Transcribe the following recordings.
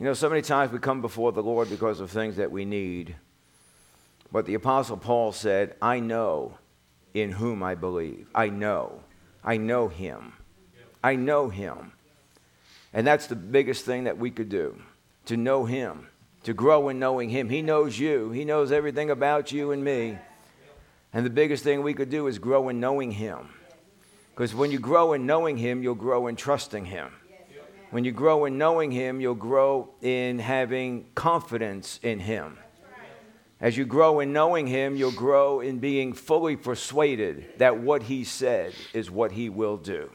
You know, so many times we come before the Lord because of things that we need. But the Apostle Paul said, I know in whom I believe. I know. I know him. I know him. And that's the biggest thing that we could do to know him, to grow in knowing him. He knows you, he knows everything about you and me. And the biggest thing we could do is grow in knowing him. Because when you grow in knowing him, you'll grow in trusting him. When you grow in knowing him, you'll grow in having confidence in him. As you grow in knowing Him, you'll grow in being fully persuaded that what He said is what He will do.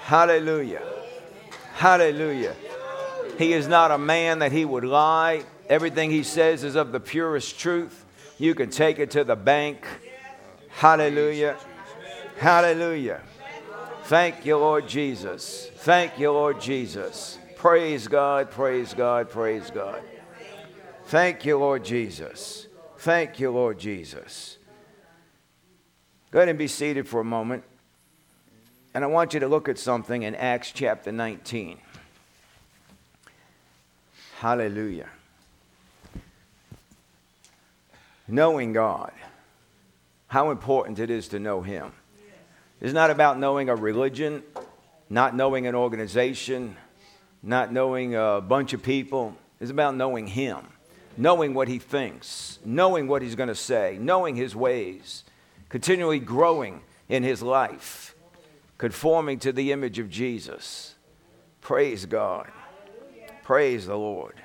Hallelujah. Hallelujah. He is not a man that He would lie. Everything He says is of the purest truth. You can take it to the bank. Hallelujah. Hallelujah. Thank you, Lord Jesus. Thank you, Lord Jesus. Praise God, praise God, praise God. Thank you, Lord Jesus. Thank you, Lord Jesus. Go ahead and be seated for a moment. And I want you to look at something in Acts chapter 19. Hallelujah. Knowing God, how important it is to know Him. It's not about knowing a religion, not knowing an organization, not knowing a bunch of people. It's about knowing Him knowing what he thinks, knowing what he's going to say, knowing his ways, continually growing in his life, conforming to the image of Jesus. Praise God. Praise the Lord.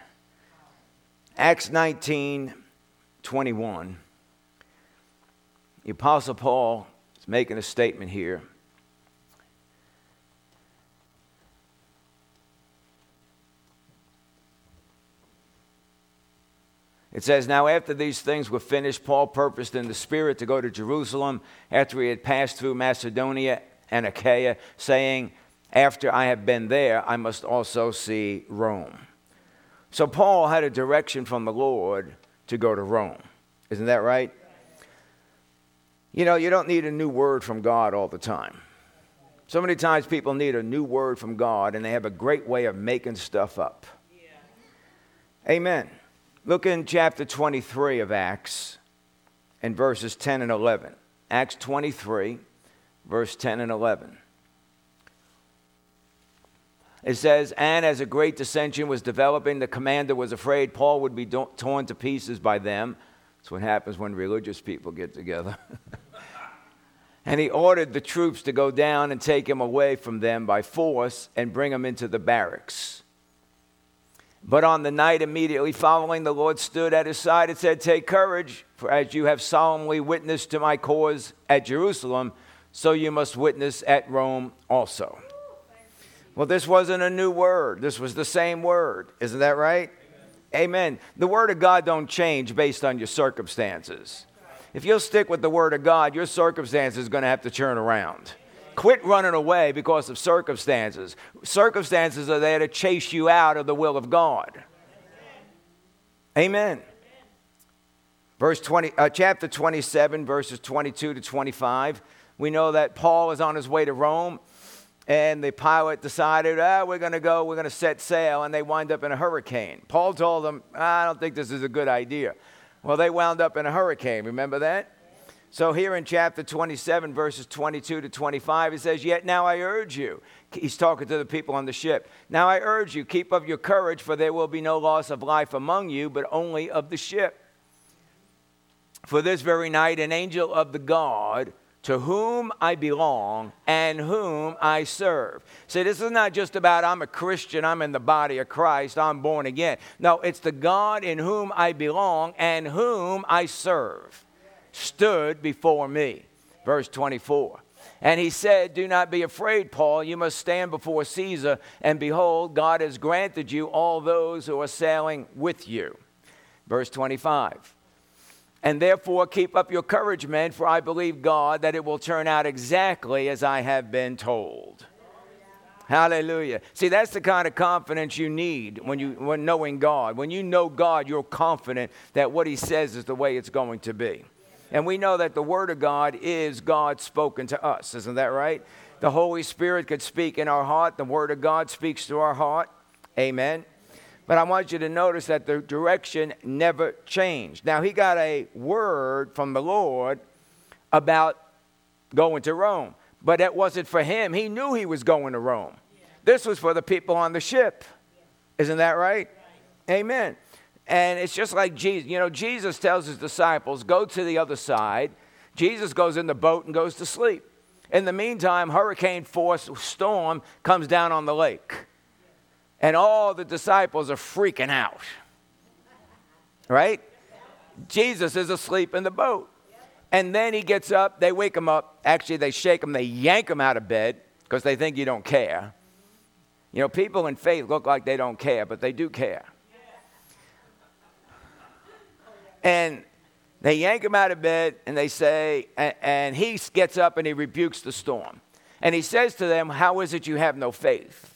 Acts 19 21. The Apostle Paul is making a statement here. It says, Now after these things were finished, Paul purposed in the Spirit to go to Jerusalem after he had passed through Macedonia and Achaia, saying, After I have been there, I must also see Rome. So Paul had a direction from the Lord to go to Rome. Isn't that right? You know, you don't need a new word from God all the time. So many times people need a new word from God and they have a great way of making stuff up. Yeah. Amen. Look in chapter 23 of Acts and verses 10 and 11. Acts 23, verse 10 and 11. It says, And as a great dissension was developing, the commander was afraid Paul would be torn to pieces by them. That's what happens when religious people get together. and he ordered the troops to go down and take him away from them by force and bring him into the barracks. But on the night immediately following, the Lord stood at his side and said, Take courage, for as you have solemnly witnessed to my cause at Jerusalem, so you must witness at Rome also. Well, this wasn't a new word. This was the same word. Isn't that right? Amen. Amen. The word of God don't change based on your circumstances. If you'll stick with the word of God, your circumstances are going to have to turn around. Quit running away because of circumstances. Circumstances are there to chase you out of the will of God. Amen. Verse 20, uh, chapter 27, verses 22 to 25. We know that Paul is on his way to Rome, and the pilot decided, ah, we're going to go, we're going to set sail, and they wind up in a hurricane. Paul told them, I don't think this is a good idea. Well, they wound up in a hurricane. Remember that? So, here in chapter 27, verses 22 to 25, he says, Yet now I urge you. He's talking to the people on the ship. Now I urge you, keep up your courage, for there will be no loss of life among you, but only of the ship. For this very night, an angel of the God to whom I belong and whom I serve. See, this is not just about I'm a Christian, I'm in the body of Christ, I'm born again. No, it's the God in whom I belong and whom I serve stood before me. Verse 24. And he said, Do not be afraid, Paul. You must stand before Caesar, and behold, God has granted you all those who are sailing with you. Verse 25. And therefore, keep up your courage, men, for I believe God that it will turn out exactly as I have been told. Hallelujah. See, that's the kind of confidence you need when you when knowing God. When you know God, you're confident that what he says is the way it's going to be. And we know that the Word of God is God spoken to us. Isn't that right? The Holy Spirit could speak in our heart. The Word of God speaks to our heart. Amen. But I want you to notice that the direction never changed. Now, he got a word from the Lord about going to Rome, but it wasn't for him. He knew he was going to Rome. This was for the people on the ship. Isn't that right? Amen. And it's just like Jesus. You know, Jesus tells his disciples, go to the other side. Jesus goes in the boat and goes to sleep. In the meantime, hurricane force storm comes down on the lake and all the disciples are freaking out. Right? Jesus is asleep in the boat. And then he gets up, they wake him up. Actually, they shake him, they yank him out of bed because they think you don't care. You know, people in faith look like they don't care, but they do care. And they yank him out of bed and they say, and, he gets up and he rebukes the storm. And he says to them, How is it you have no faith?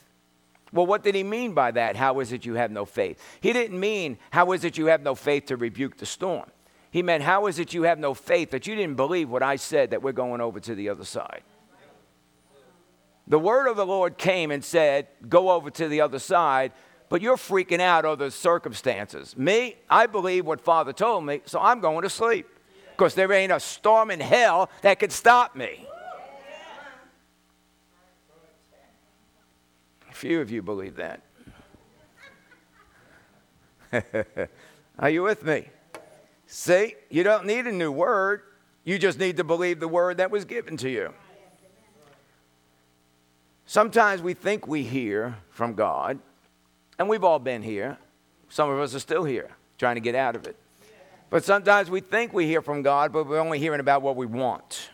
Well, what did he mean by that? How is it you have no faith? He didn't mean, how is it you have no faith to rebuke the storm? He meant, how is it you have no faith that you didn't believe what I said that we're going over to the other side? The word of the Lord came and said, go over to the other side, but you're freaking out over the circumstances. Me, I believe what Father told me, so I'm going to sleep because there ain't a storm in hell that could stop me. Few of you believe that. Are you with me? See, you don't need a new word. You just need to believe the word that was given to you. Sometimes we think we hear from God, and we've all been here. Some of us are still here, trying to get out of it. But sometimes we think we hear from God, but we're only hearing about what we want.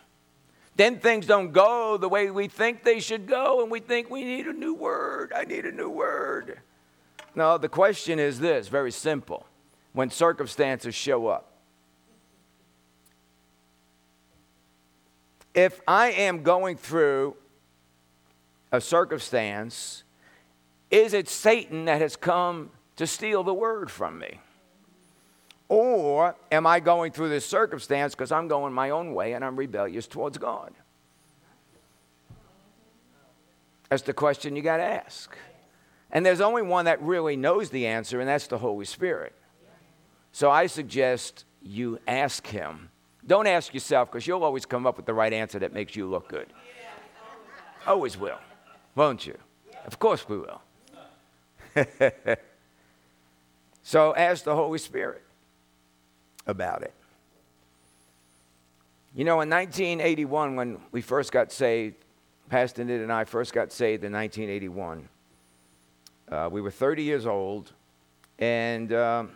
Then things don't go the way we think they should go, and we think we need a new word. I need a new word. Now, the question is this very simple. When circumstances show up, if I am going through a circumstance, is it Satan that has come to steal the word from me? Or am I going through this circumstance because I'm going my own way and I'm rebellious towards God? That's the question you got to ask. And there's only one that really knows the answer, and that's the Holy Spirit. So I suggest you ask Him. Don't ask yourself because you'll always come up with the right answer that makes you look good. Always will, won't you? Of course we will. so ask the Holy Spirit about it. You know, in 1981, when we first got saved, Pastor Nid and I first got saved in 1981. Uh, we were 30 years old, and um,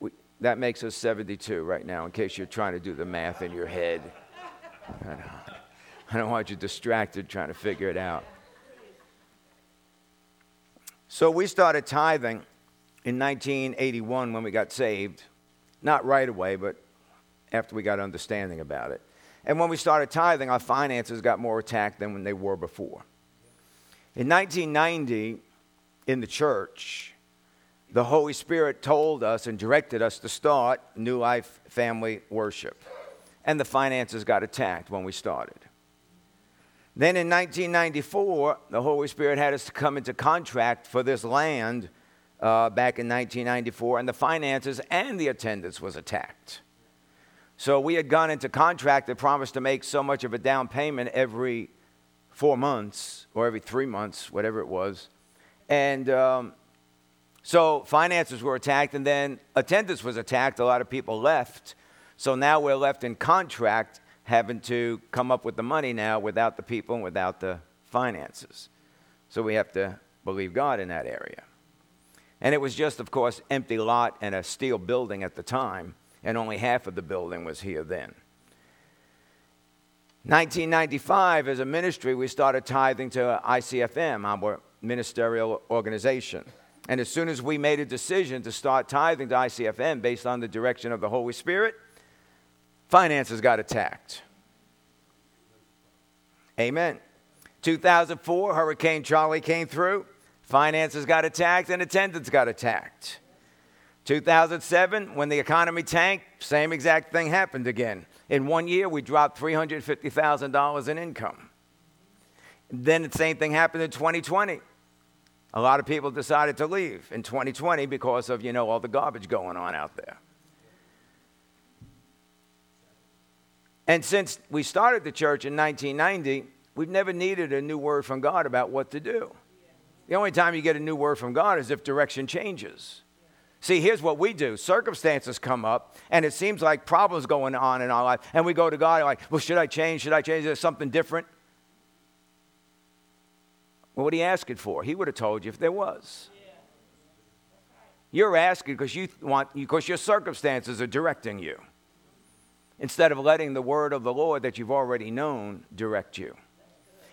we, that makes us 72 right now, in case you're trying to do the math in your head. I don't, I don't want you distracted trying to figure it out. So we started tithing in 1981 when we got saved. Not right away, but after we got understanding about it. And when we started tithing, our finances got more attacked than when they were before. In 1990, in the church, the Holy Spirit told us and directed us to start New Life Family Worship. And the finances got attacked when we started. Then in 1994, the Holy Spirit had us to come into contract for this land uh, back in 1994, and the finances and the attendance was attacked. So we had gone into contract that promised to make so much of a down payment every four months or every three months, whatever it was. And um, so finances were attacked, and then attendance was attacked. A lot of people left. So now we're left in contract having to come up with the money now without the people and without the finances. So we have to believe God in that area. And it was just, of course, empty lot and a steel building at the time, and only half of the building was here then. 1995, as a ministry, we started tithing to ICFM, our ministerial organization. And as soon as we made a decision to start tithing to ICFM based on the direction of the Holy Spirit, finances got attacked. Amen. 2004, Hurricane Charley came through. Finances got attacked and attendance got attacked. 2007, when the economy tanked, same exact thing happened again. In one year, we dropped $350,000 in income. Then the same thing happened in 2020. A lot of people decided to leave in 2020 because of, you know, all the garbage going on out there. And since we started the church in 1990, we've never needed a new word from God about what to do. The only time you get a new word from God is if direction changes. See, here's what we do circumstances come up, and it seems like problems going on in our life, and we go to God like, well, should I change? Should I change? Is something different? Well, what are you asking for? He would have told you if there was. You're asking because you want because your circumstances are directing you instead of letting the word of the Lord that you've already known direct you.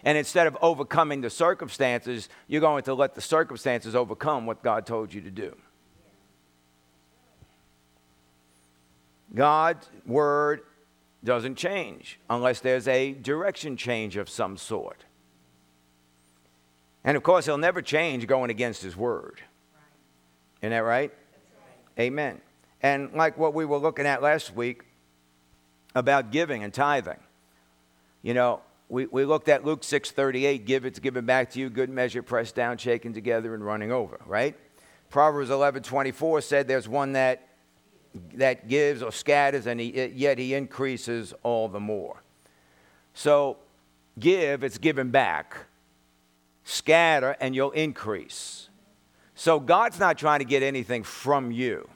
And instead of overcoming the circumstances, you're going to let the circumstances overcome what God told you to do. God's word doesn't change unless there's a direction change of some sort. And of course, he'll never change going against his word. Isn't that right? right? Amen. And like what we were looking at last week about giving and tithing, you know, we, we looked at Luke 6:38, give it's given back to you, good measure, pressed down, shaken together, and running over, right? Proverbs 11:24 said there's one that that gives or scatters, and he, yet he increases all the more. So, give, it's given back scatter, and you'll increase. So God's not trying to get anything from you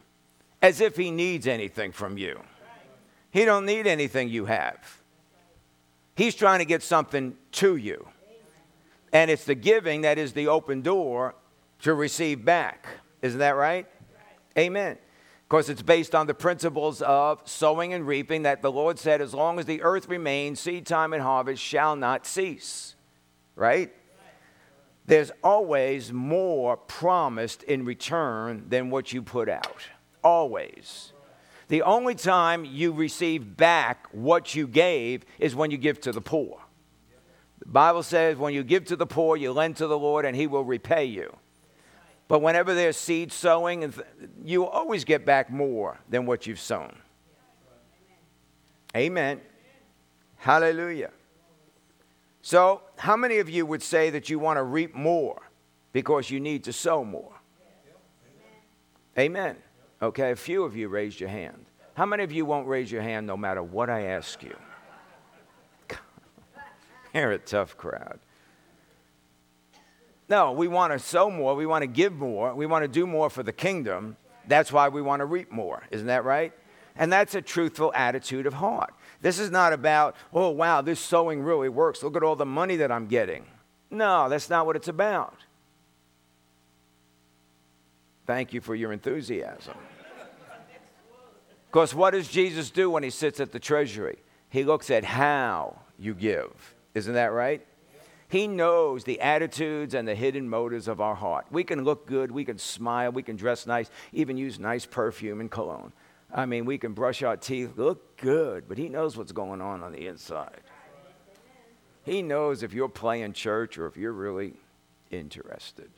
as if he needs anything from you. He don't need anything you have. He's trying to get something to you. And it's the giving that is the open door to receive back. Isn't that right? Amen. Of course, it's based on the principles of sowing and reaping that the Lord said, as long as the earth remains, seed time and harvest shall not cease. Right? there's always more promised in return than what you put out. Always. The only time you receive back what you gave is when you give to the poor. The Bible says when you give to the poor, you lend to the Lord and he will repay you. But whenever there's seed sowing, you always get back more than what you've sown. Amen. Hallelujah. So, how many of you would say that you want to reap more because you need to sow more? Amen. Okay, a few of you raised your hand. How many of you won't raise your hand no matter what I ask you? You're a tough crowd. No, we want to sow more. We want to give more. We want to do more for the kingdom. That's why we want to reap more. Isn't that right? And that's a truthful attitude of heart. This is not about, oh, wow, this sowing really works. Look at all the money that I'm getting. No, that's not what it's about. Thank you for your enthusiasm. Because what does Jesus do when he sits at the treasury? He looks at how you give. Isn't that right? He knows the attitudes and the hidden motives of our heart. We can look good, we can smile, we can dress nice, even use nice perfume and cologne. I mean, we can brush our teeth, look good, but He knows what's going on on the inside. He knows if you're playing church or if you're really interested.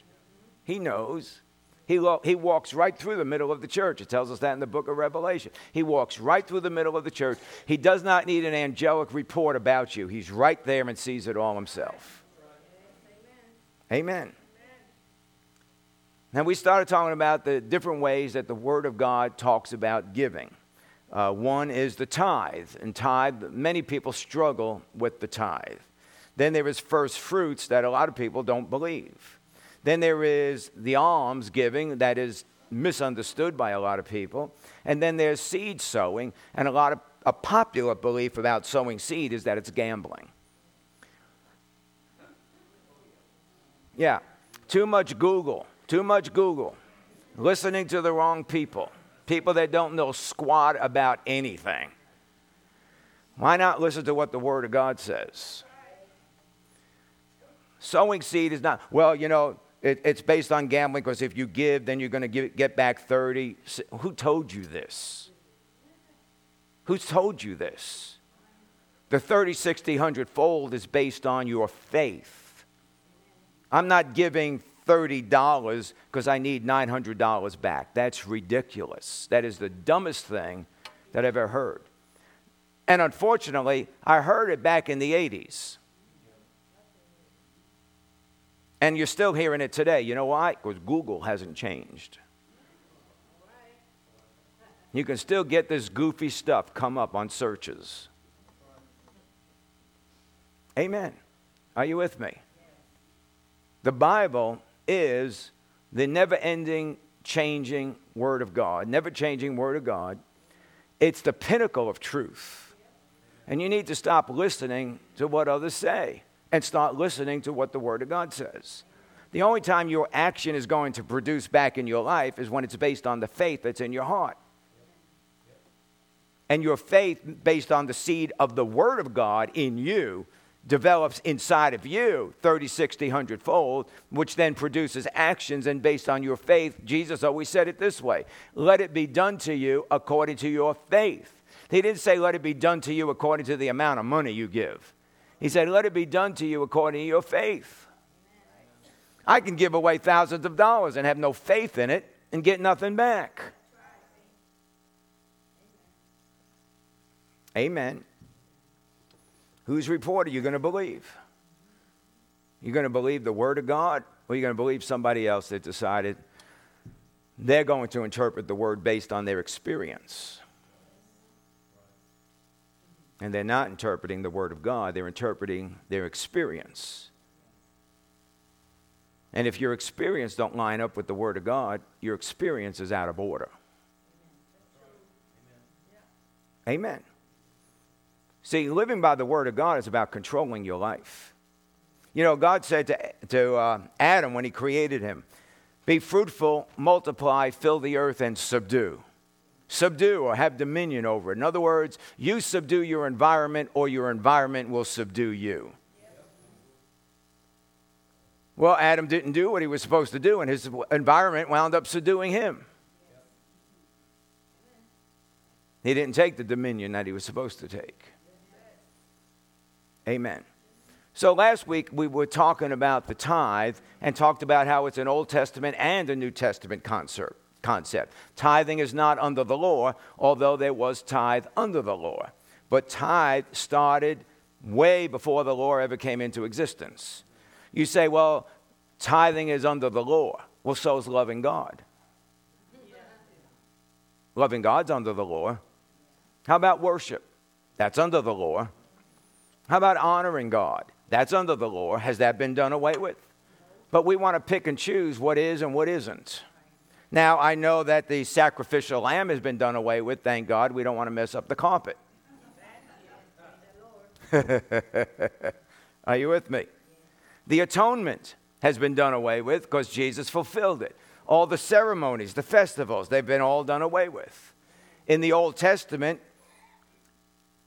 He knows. He, he walks right through the middle of the church. It tells us that in the book of Revelation. He walks right through the middle of the church. He does not need an angelic report about you, he's right there and sees it all himself. Amen. Now, we started talking about the different ways that the Word of God talks about giving. Uh, one is the tithe, and tithe, many people struggle with the tithe. Then there is first fruits that a lot of people don't believe. Then there is the alms giving that is misunderstood by a lot of people. And then there's seed sowing, and a lot of a popular belief about sowing seed is that it's gambling. Yeah, too much Google too much Google, listening to the wrong people, people that don't know squat about anything. Why not listen to what the Word of God says? Sowing seed is not, well, you know, it, it's based on gambling because if you give, then you're going to get back 30. Who told you this? Who's told you this? The 30, 60, 100 fold is based on your faith. I'm not giving $30 because I need $900 back. That's ridiculous. That is the dumbest thing that I've ever heard. And unfortunately, I heard it back in the 80s. And you're still hearing it today. You know why? Because Google hasn't changed. You can still get this goofy stuff come up on searches. Amen. Are you with me? The Bible is the never ending, changing Word of God, never changing Word of God. It's the pinnacle of truth. And you need to stop listening to what others say and start listening to what the Word of God says. The only time your action is going to produce back in your life is when it's based on the faith that's in your heart. And your faith, based on the seed of the Word of God in you, develops inside of you 30, 60, 100 fold, which then produces actions. And based on your faith, Jesus always said it this way let it be done to you according to your faith. He didn't say, let it be done to you according to the amount of money you give. He said, let it be done to you according to your faith. I can give away thousands of dollars and have no faith in it and get nothing back. Amen. Whose report are you going to believe? You're going to believe the Word of God, or you're going to believe somebody else that decided they're going to interpret the Word based on their experience? And they're not interpreting the Word of God, they're interpreting their experience. And if your experience don't line up with the Word of God, your experience is out of order. Amen. See, living by the Word of God is about controlling your life. You know, God said to, to uh, Adam when he created him, Be fruitful, multiply, fill the earth, and subdue. Subdue or have dominion over. In other words, you subdue your environment, or your environment will subdue you. Well, Adam didn't do what he was supposed to do, and his environment wound up subduing him. He didn't take the dominion that he was supposed to take. Amen. So last week we were talking about the tithe and talked about how it's an Old Testament and a New Testament concept. Concept. Tithing is not under the law, although there was tithe under the law. But tithe started way before the law ever came into existence. You say, well, tithing is under the law. Well, so is loving God. Loving God's under the law. How about worship? That's under the law. How about honoring God? That's under the law. Has that been done away with? But we want to pick and choose what is and what isn't. Now, I know that the sacrificial lamb has been done away with, thank God. We don't want to mess up the carpet. Are you with me? The atonement has been done away with because Jesus fulfilled it. All the ceremonies, the festivals, they've been all done away with. In the Old Testament,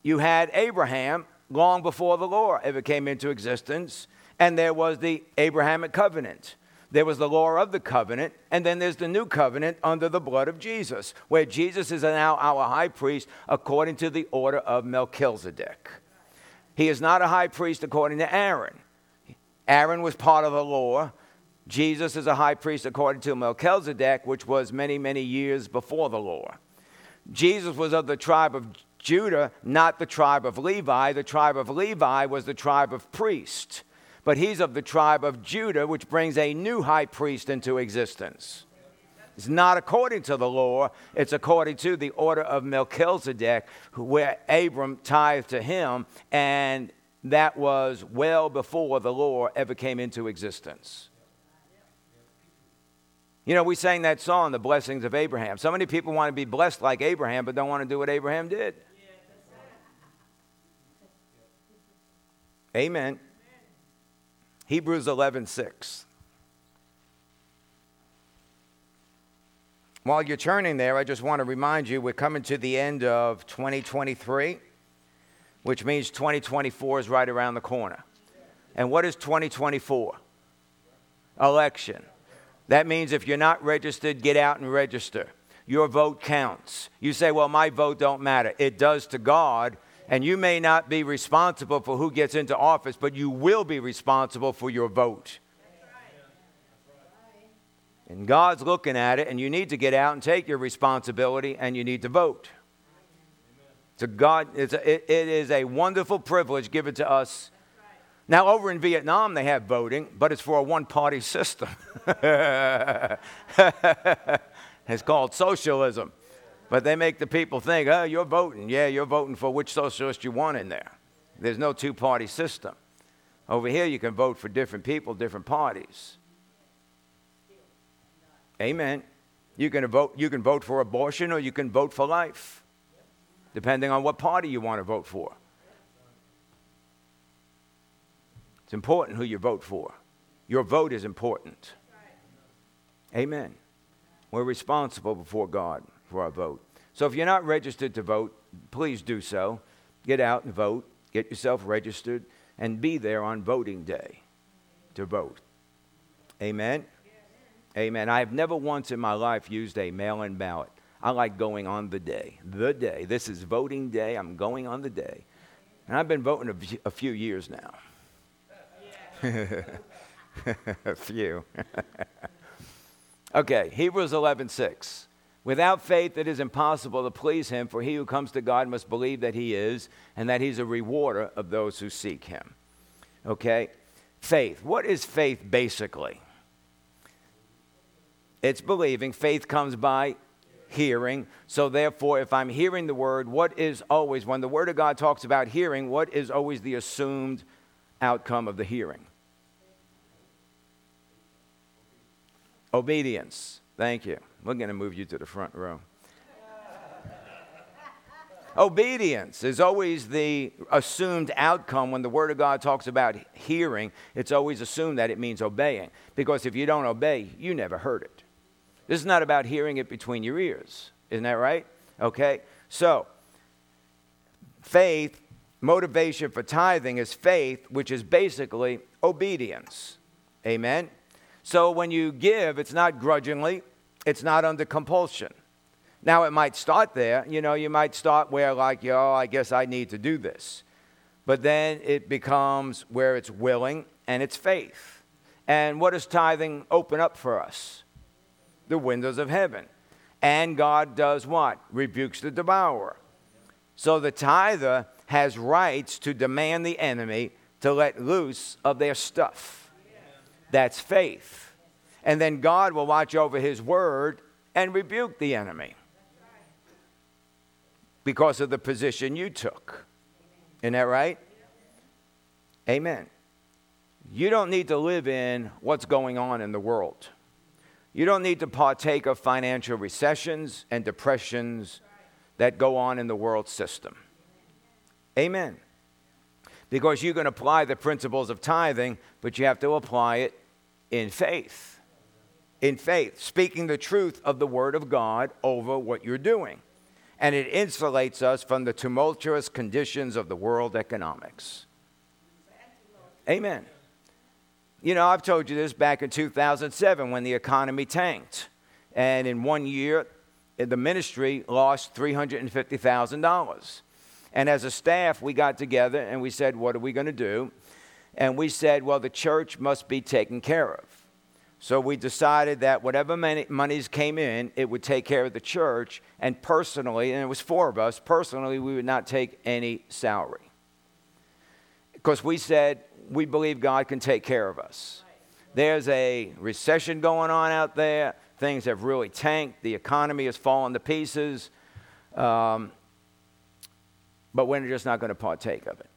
you had Abraham long before the law ever came into existence. And there was the Abrahamic covenant. There was the law of the covenant, and then there's the new covenant under the blood of Jesus, where Jesus is now our high priest according to the order of Melchizedek. He is not a high priest according to Aaron. Aaron was part of the law. Jesus is a high priest according to Melchizedek, which was many, many years before the law. Jesus was of the tribe of Judah, not the tribe of Levi. The tribe of Levi was the tribe of priests. But he's of the tribe of Judah, which brings a new high priest into existence. It's not according to the law, it's according to the order of Melchizedek, where Abram tithed to him, and that was well before the law ever came into existence. You know, we sang that song, The Blessings of Abraham. So many people want to be blessed like Abraham, but don't want to do what Abraham did. Amen. Hebrews 11 6. While you're turning there, I just want to remind you we're coming to the end of 2023, which means 2024 is right around the corner. And what is 2024? Election. That means if you're not registered, get out and register. Your vote counts. You say, well, my vote don't matter. It does to God and you may not be responsible for who gets into office, but you will be responsible for your vote. And God's looking at it, and you need to get out and take your responsibility, and you need to vote. To God, it's a, it, it is a wonderful privilege given to us Now, over in Vietnam, they have voting, but it's for a one party system. it's called socialism. But they make the people think, oh, you're voting. Yeah, you're voting for which socialist you want in there. There's no two party system. Over here, you can vote for different people, different parties. Amen. You can vote, you can vote for abortion or you can vote for life, depending on what party you want to vote for. It's important who you vote for. Your vote is important. Amen. We're responsible before God for our vote. So if you're not registered to vote, please do so. Get out and vote. Get yourself registered and be there on voting day to vote. Amen. Amen. I have never once in my life used a mail in ballot. I like going on the day. The day. This is voting day. I'm going on the day. And I've been voting a few years now. a few. okay, Hebrews 11:6. Without faith it is impossible to please him, for he who comes to God must believe that he is and that he's a rewarder of those who seek him. Okay? Faith. What is faith basically? It's believing. Faith comes by hearing. So, therefore, if I'm hearing the word, what is always, when the word of God talks about hearing, what is always the assumed outcome of the hearing? Obedience. Thank you. We're going to move you to the front row. Obedience is always the assumed outcome when the Word of God talks about hearing. It's always assumed that it means obeying. Because if you don't obey, you never heard it. This is not about hearing it between your ears. Isn't that right? Okay? So, faith, motivation for tithing is faith, which is basically obedience. Amen? So when you give, it's not grudgingly, it's not under compulsion. Now, it might start there. You know, you might start where, like, yo, I guess I need to do this. But then it becomes where it's willing and it's faith. And what does tithing open up for us? The windows of heaven. And God does what? Rebukes the devourer. So the tither has rights to demand the enemy to let loose of their stuff. That's faith. And then God will watch over his word and rebuke the enemy because of the position you took. Isn't that right? Amen. You don't need to live in what's going on in the world. You don't need to partake of financial recessions and depressions that go on in the world system. Amen. Because you can apply the principles of tithing, but you have to apply it in faith. In faith, speaking the truth of the Word of God over what you're doing. And it insulates us from the tumultuous conditions of the world economics. Amen. You know, I've told you this back in 2007 when the economy tanked. And in one year, eh, the ministry lost $350,000. And as a staff, we got together and we said, What are we going to do? And we said, well, the church must be taken care of. So we decided that whatever money, monies came in, it would take care of the church. And personally, and it was four of us, personally, we would not take any salary. Because we said, we believe God can take care of us. There's a recession going on out there. Things have really tanked. The economy has fallen to pieces. Um, but we're just not going to partake of it.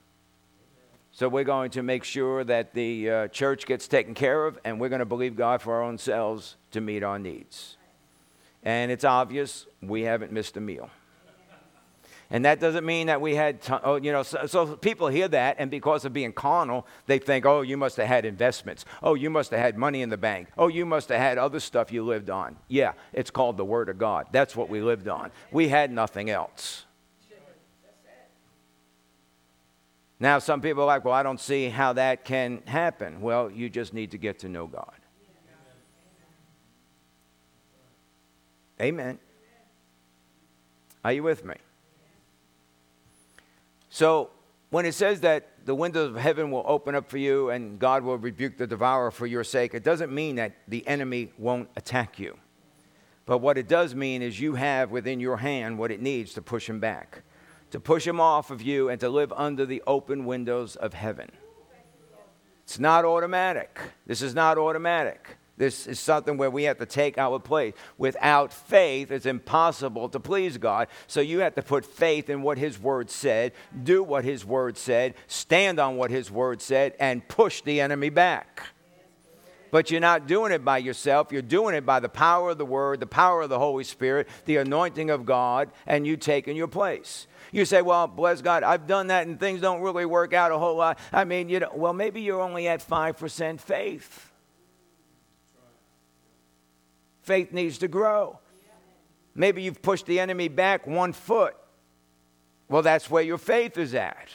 So we're going to make sure that the uh, church gets taken care of, and we're going to believe God for our own selves to meet our needs. And it's obvious we haven't missed a meal. And that doesn't mean that we had, oh, you know, so, so, people hear that, and because of being carnal, they think, oh, you must have had investments. Oh, you must have had money in the bank. Oh, you must have had other stuff you lived on. Yeah, it's called the Word of God. That's what we lived on. We had nothing else. Now, some people are like, well, I don't see how that can happen. Well, you just need to get to know God. Amen. Are you with me? So, when it says that the windows of heaven will open up for you and God will rebuke the devourer for your sake, it doesn't mean that the enemy won't attack you. But what it does mean is you have within your hand what it needs to push him back to push him off of you and to live under the open windows of heaven. It's not automatic. This is not automatic. This is something where we have to take our place. Without faith, it's impossible to please God. So you have to put faith in what His Word said, do what His Word said, stand on what His Word said, and push the enemy back. But you're not doing it by yourself. You're doing it by the power of the Word, the power of the Holy Spirit, the anointing of God, and you taking your place. You say, well, bless God, I've done that and things don't really work out a whole lot. I mean, you know, well, maybe you're only at 5% faith. faith needs to grow. Maybe you've pushed the enemy back one foot. Well, that's where your faith is at.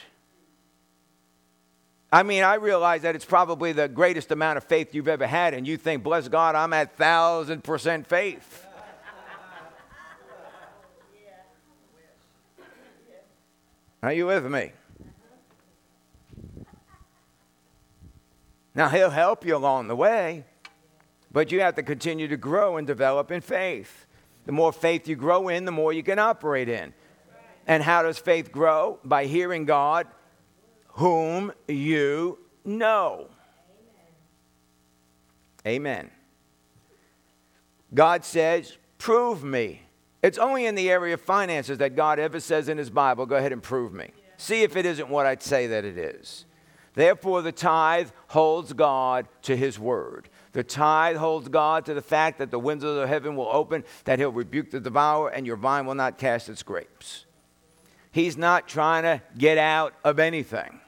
I mean, I realize that it's probably the greatest amount of faith you've ever had, and you think, bless God, I'm at thousand percent faith. Are you with me? Now, He'll help you along the way. But you have to continue to grow and develop in faith. The more faith you grow in, the more you can operate in. And how does faith grow? By hearing God, whom you know. Amen. God says, Prove me. It's only in the area of finances that God ever says in His Bible, Go ahead and prove me. See if it isn't what I'd say that it is. Therefore, the tithe holds God to His word. The tithe holds God to the fact that the windows of heaven will open, that he'll rebuke the devourer, and your vine will not cast its grapes. He's not trying to get out of anything.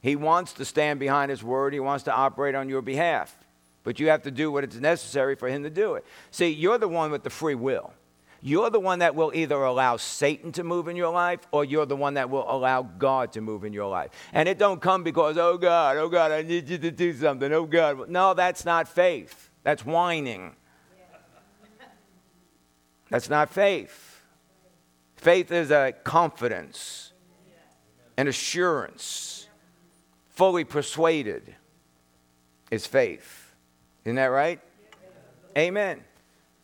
He wants to stand behind his word, he wants to operate on your behalf. But you have to do what is necessary for him to do it. See, you're the one with the free will. You're the one that will either allow Satan to move in your life or you're the one that will allow God to move in your life. And it don't come because, oh God, oh God, I need you to do something. Oh God. No, that's not faith. That's whining. That's not faith. Faith is a confidence, an assurance, fully persuaded is faith. Isn't that right? Amen.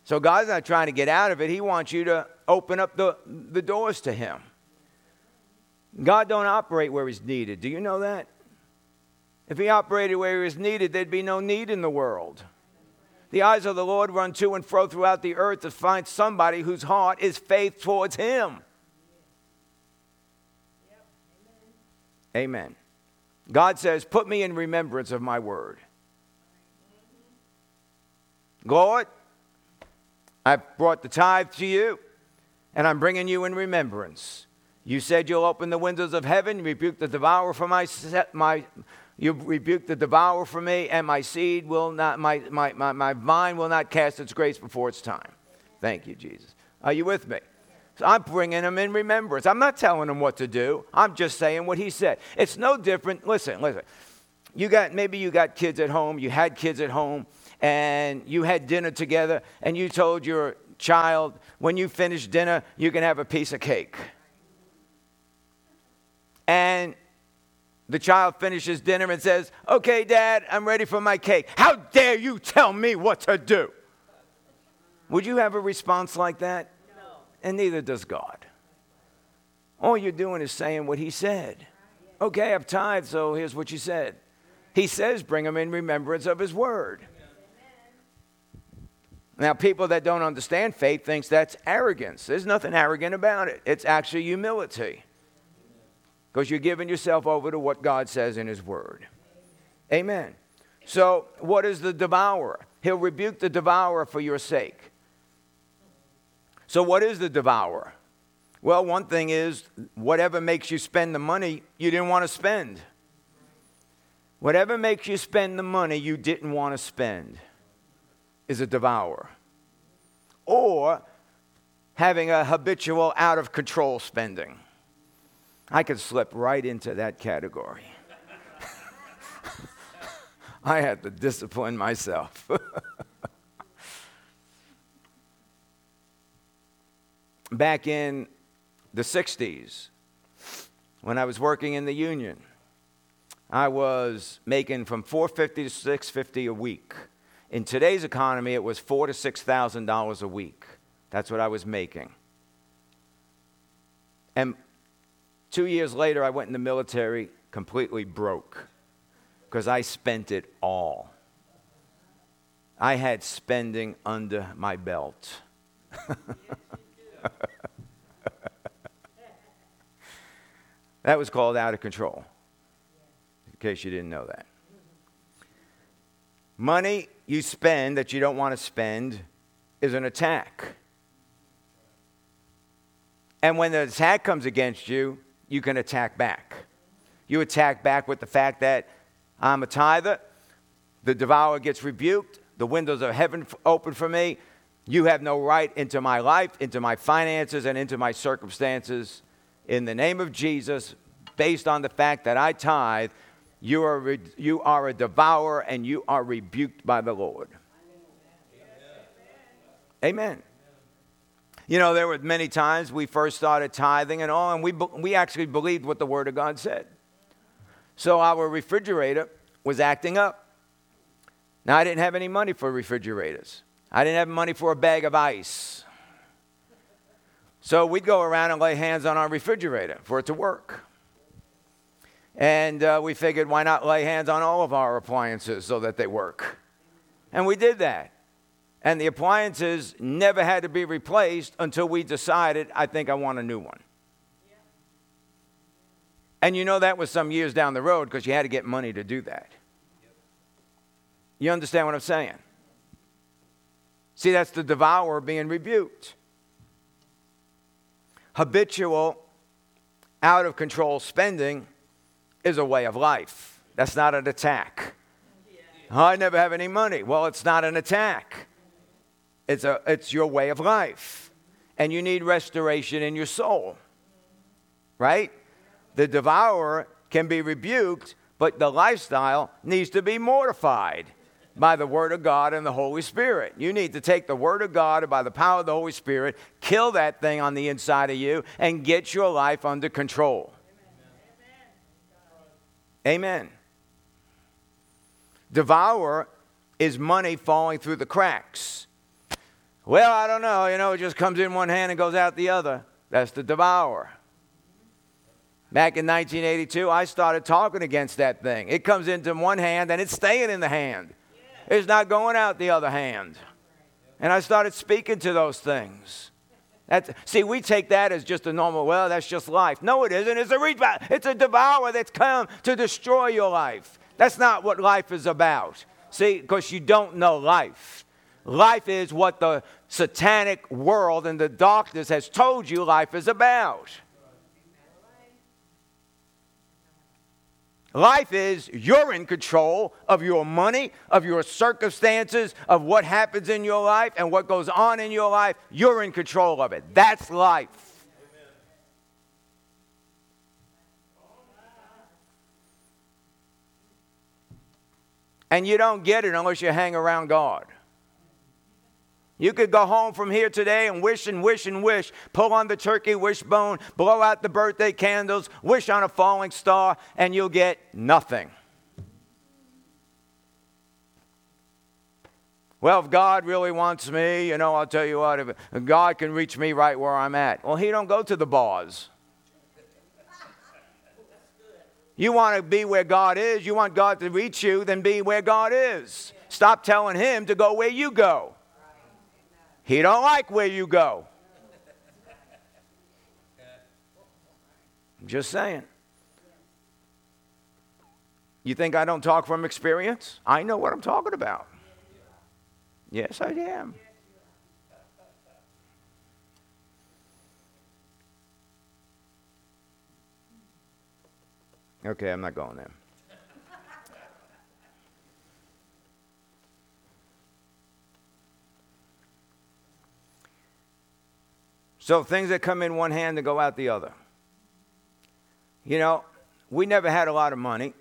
So God's not trying to get out of it. He wants you to open up the, the doors to him. God don't operate where he's needed. Do you know that? If he operated where he was needed, there'd be no need in the world. The eyes of the Lord run to and fro throughout the earth to find somebody whose heart is faith towards him. Amen. God says, Put me in remembrance of my word. Lord, I've brought the tithe to you, and I'm bringing you in remembrance. You said you'll open the windows of heaven, rebuke the devourer for my, my you rebuke the devourer for me, and my seed will not, my, my, my, my vine will not cast its grapes before its time. Thank you, Jesus. Are you with me? So I'm bringing them in remembrance. I'm not telling them what to do. I'm just saying what he said. It's no different. Listen, listen. You got maybe you got kids at home. You had kids at home, and you had dinner together and you told your child, when you finish dinner, you can have a piece of cake. And the child finishes dinner and says, Okay, Dad, I'm ready for my cake. How dare you tell me what to do? Would you have a response like that? And neither does God. All you're doing is saying what He said. Okay, I've tithed, so here's what you said. He says, Bring them in remembrance of His word. Now, people that don't understand faith thinks that's arrogance. There's nothing arrogant about it. It's actually humility. Because you're giving yourself over to what God says in His Word. Amen. So, what is the devourer? He'll rebuke the devourer for your sake. So, what is the devourer? Well, one thing is whatever makes you spend the money you didn't want to spend. Whatever makes you spend the money you didn't want to spend is a devourer. Or having a habitual, out of control spending. I could slip right into that category. I had to discipline myself. Back in the 60s, when I was working in the union, I was making from 450 to 650 a week. In today's economy, it was four to six thousand dollars a week. That's what I was making. And two years later, I went in the military completely broke. because I spent it all. I had spending under my belt. that was called out of control, in case you didn't know that. Money you spend that you don't want to spend is an attack. And when the attack comes against you, you can attack back. You attack back with the fact that I'm a tither, the devourer gets rebuked, the windows of heaven open for me. You have no right into my life, into my finances, and into my circumstances. In the name of Jesus, based on the fact that I tithe, you are, re- you are a devourer and you are rebuked by the Lord. Amen. Amen. You know, there were many times we first started tithing and all, and we, we actually believed what the Word of God said. So our refrigerator was acting up. Now, I didn't have any money for refrigerators, I didn't have money for a bag of ice. So we'd go around and lay hands on our refrigerator for it to work. And uh, we figured, why not lay hands on all of our appliances so that they work? And we did that. And the appliances never had to be replaced until we decided, I think I want a new one. And you know that was some years down the road because you had to get money to do that. You understand what I'm saying? See, that's the devourer being rebuked. Habitual, out of control spending is a way of life. That's not an attack. I never have any money. Well, it's not an attack. It's, a, it's your way of life. And you need restoration in your soul. Right? The devourer can be rebuked, but the lifestyle needs to be mortified by the Word of God and the Holy Spirit. You need to take the Word of God and by the power of the Holy Spirit, kill that thing on the inside of you, and get your life under control. Amen. Amen. Devour is money falling through the cracks. Well, I don't know. You know, it just comes in one hand and goes out the other. That's the devourer. Back in 1982, I started talking against that thing. It comes into one hand and it's staying in the hand. It's not going out the other hand. And I started speaking to those things. That's, see, we take that as just a normal, well, that's just life. No, it isn't. It's a, re- it's a devourer that's come to destroy your life. That's not what life is about. See, because you don't know life. Life is what the satanic world and the darkness has told you life is about. Life is you're in control of your money, of your circumstances, of what happens in your life and what goes on in your life. You're in control of it. That's life. And you don't get it unless you hang around God. You could go home from here today and wish and wish and wish, pull on the turkey wishbone, blow out the birthday candles, wish on a falling star, and you'll get nothing. Well, if God really wants me, you know, I'll tell you what, if God can reach me right where I'm at. Well, He don't go to the bars. You want to be where God is, you want God to reach you, then be where God is. Stop telling Him to go where you go. He don't like where you go. I'm just saying. You think I don't talk from experience? I know what I'm talking about. Yes, I am. Okay, I'm not going there. So things that come in one hand and go out the other. You know, we never had a lot of money,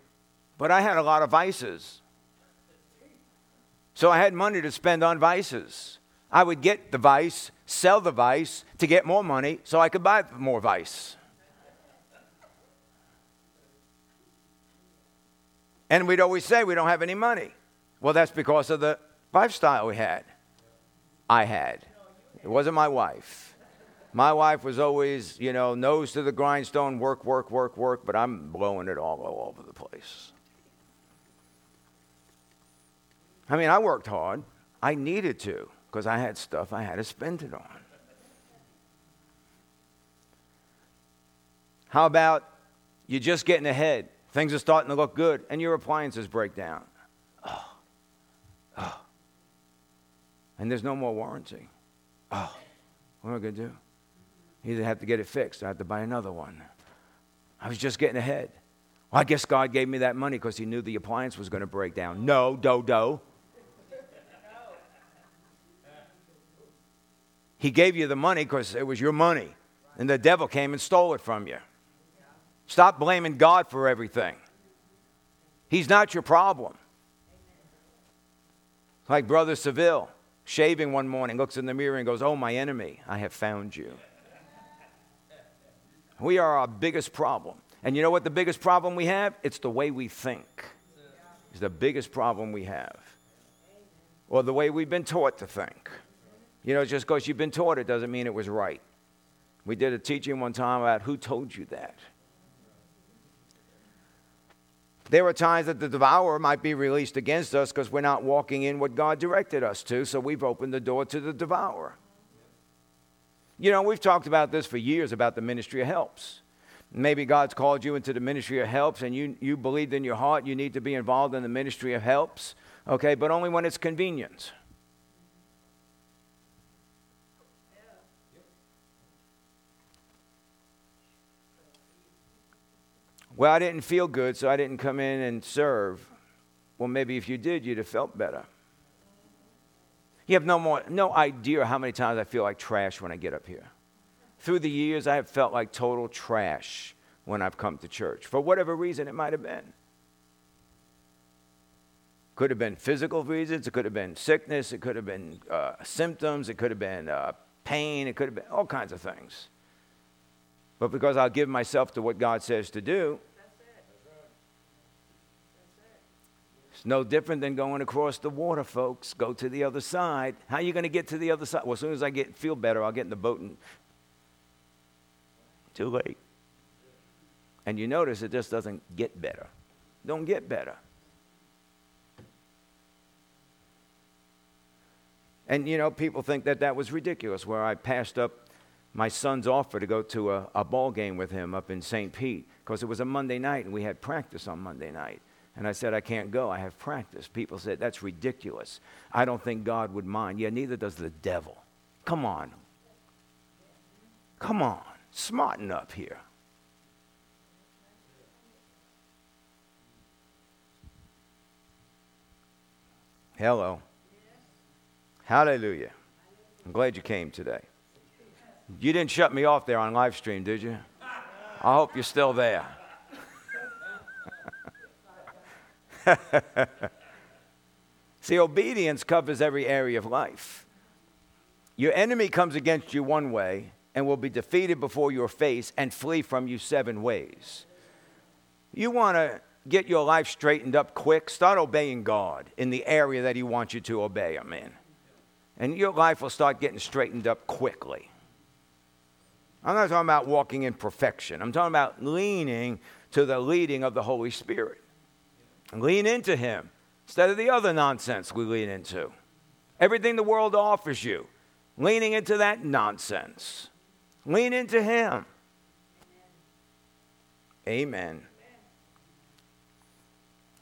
but I had a lot of vices. So I had money to spend on vices. I would get the vice, sell the vice to get more money so I could buy more vice. And we'd always say we don't have any money. Well, that's because of the lifestyle we had. I had. It wasn't my wife. My wife was always, you know, nose to the grindstone, work, work, work, work, but I'm blowing it all, all over the place. I mean, I worked hard. I needed to because I had stuff I had to spend it on. How about you're just getting ahead? Things are starting to look good, and your appliances break down. Oh, oh. And there's no more warranty. Oh, what am I going to do? Either have to get it fixed I have to buy another one. I was just getting ahead. Well, I guess God gave me that money because He knew the appliance was going to break down. No, do, do. He gave you the money because it was your money, and the devil came and stole it from you. Stop blaming God for everything. He's not your problem. Like Brother Seville, shaving one morning, looks in the mirror and goes, Oh, my enemy, I have found you. We are our biggest problem. And you know what the biggest problem we have? It's the way we think. It's the biggest problem we have. Or the way we've been taught to think. You know, just because you've been taught it doesn't mean it was right. We did a teaching one time about who told you that. There are times that the devourer might be released against us because we're not walking in what God directed us to, so we've opened the door to the devourer. You know, we've talked about this for years about the ministry of helps. Maybe God's called you into the ministry of helps and you, you believed in your heart you need to be involved in the ministry of helps, okay, but only when it's convenient. Well, I didn't feel good, so I didn't come in and serve. Well, maybe if you did, you'd have felt better. You have no, more, no idea how many times I feel like trash when I get up here. Through the years, I have felt like total trash when I've come to church, for whatever reason it might have been. Could have been physical reasons, it could have been sickness, it could have been uh, symptoms, it could have been uh, pain, it could have been all kinds of things. But because I'll give myself to what God says to do, it's no different than going across the water, folks. Go to the other side. How are you going to get to the other side? Well, as soon as I get feel better, I'll get in the boat and too late. And you notice it just doesn't get better. Don't get better. And you know, people think that that was ridiculous, where I passed up my son's offer to go to a, a ball game with him up in St. Pete because it was a Monday night and we had practice on Monday night. And I said, I can't go. I have practice. People said, That's ridiculous. I don't think God would mind. Yeah, neither does the devil. Come on. Come on. Smarten up here. Hello. Hallelujah. I'm glad you came today. You didn't shut me off there on live stream, did you? I hope you're still there. See, obedience covers every area of life. Your enemy comes against you one way and will be defeated before your face and flee from you seven ways. You want to get your life straightened up quick, start obeying God in the area that He wants you to obey Him in. And your life will start getting straightened up quickly. I'm not talking about walking in perfection. I'm talking about leaning to the leading of the Holy Spirit. Lean into Him instead of the other nonsense we lean into. Everything the world offers you, leaning into that nonsense. Lean into Him. Amen.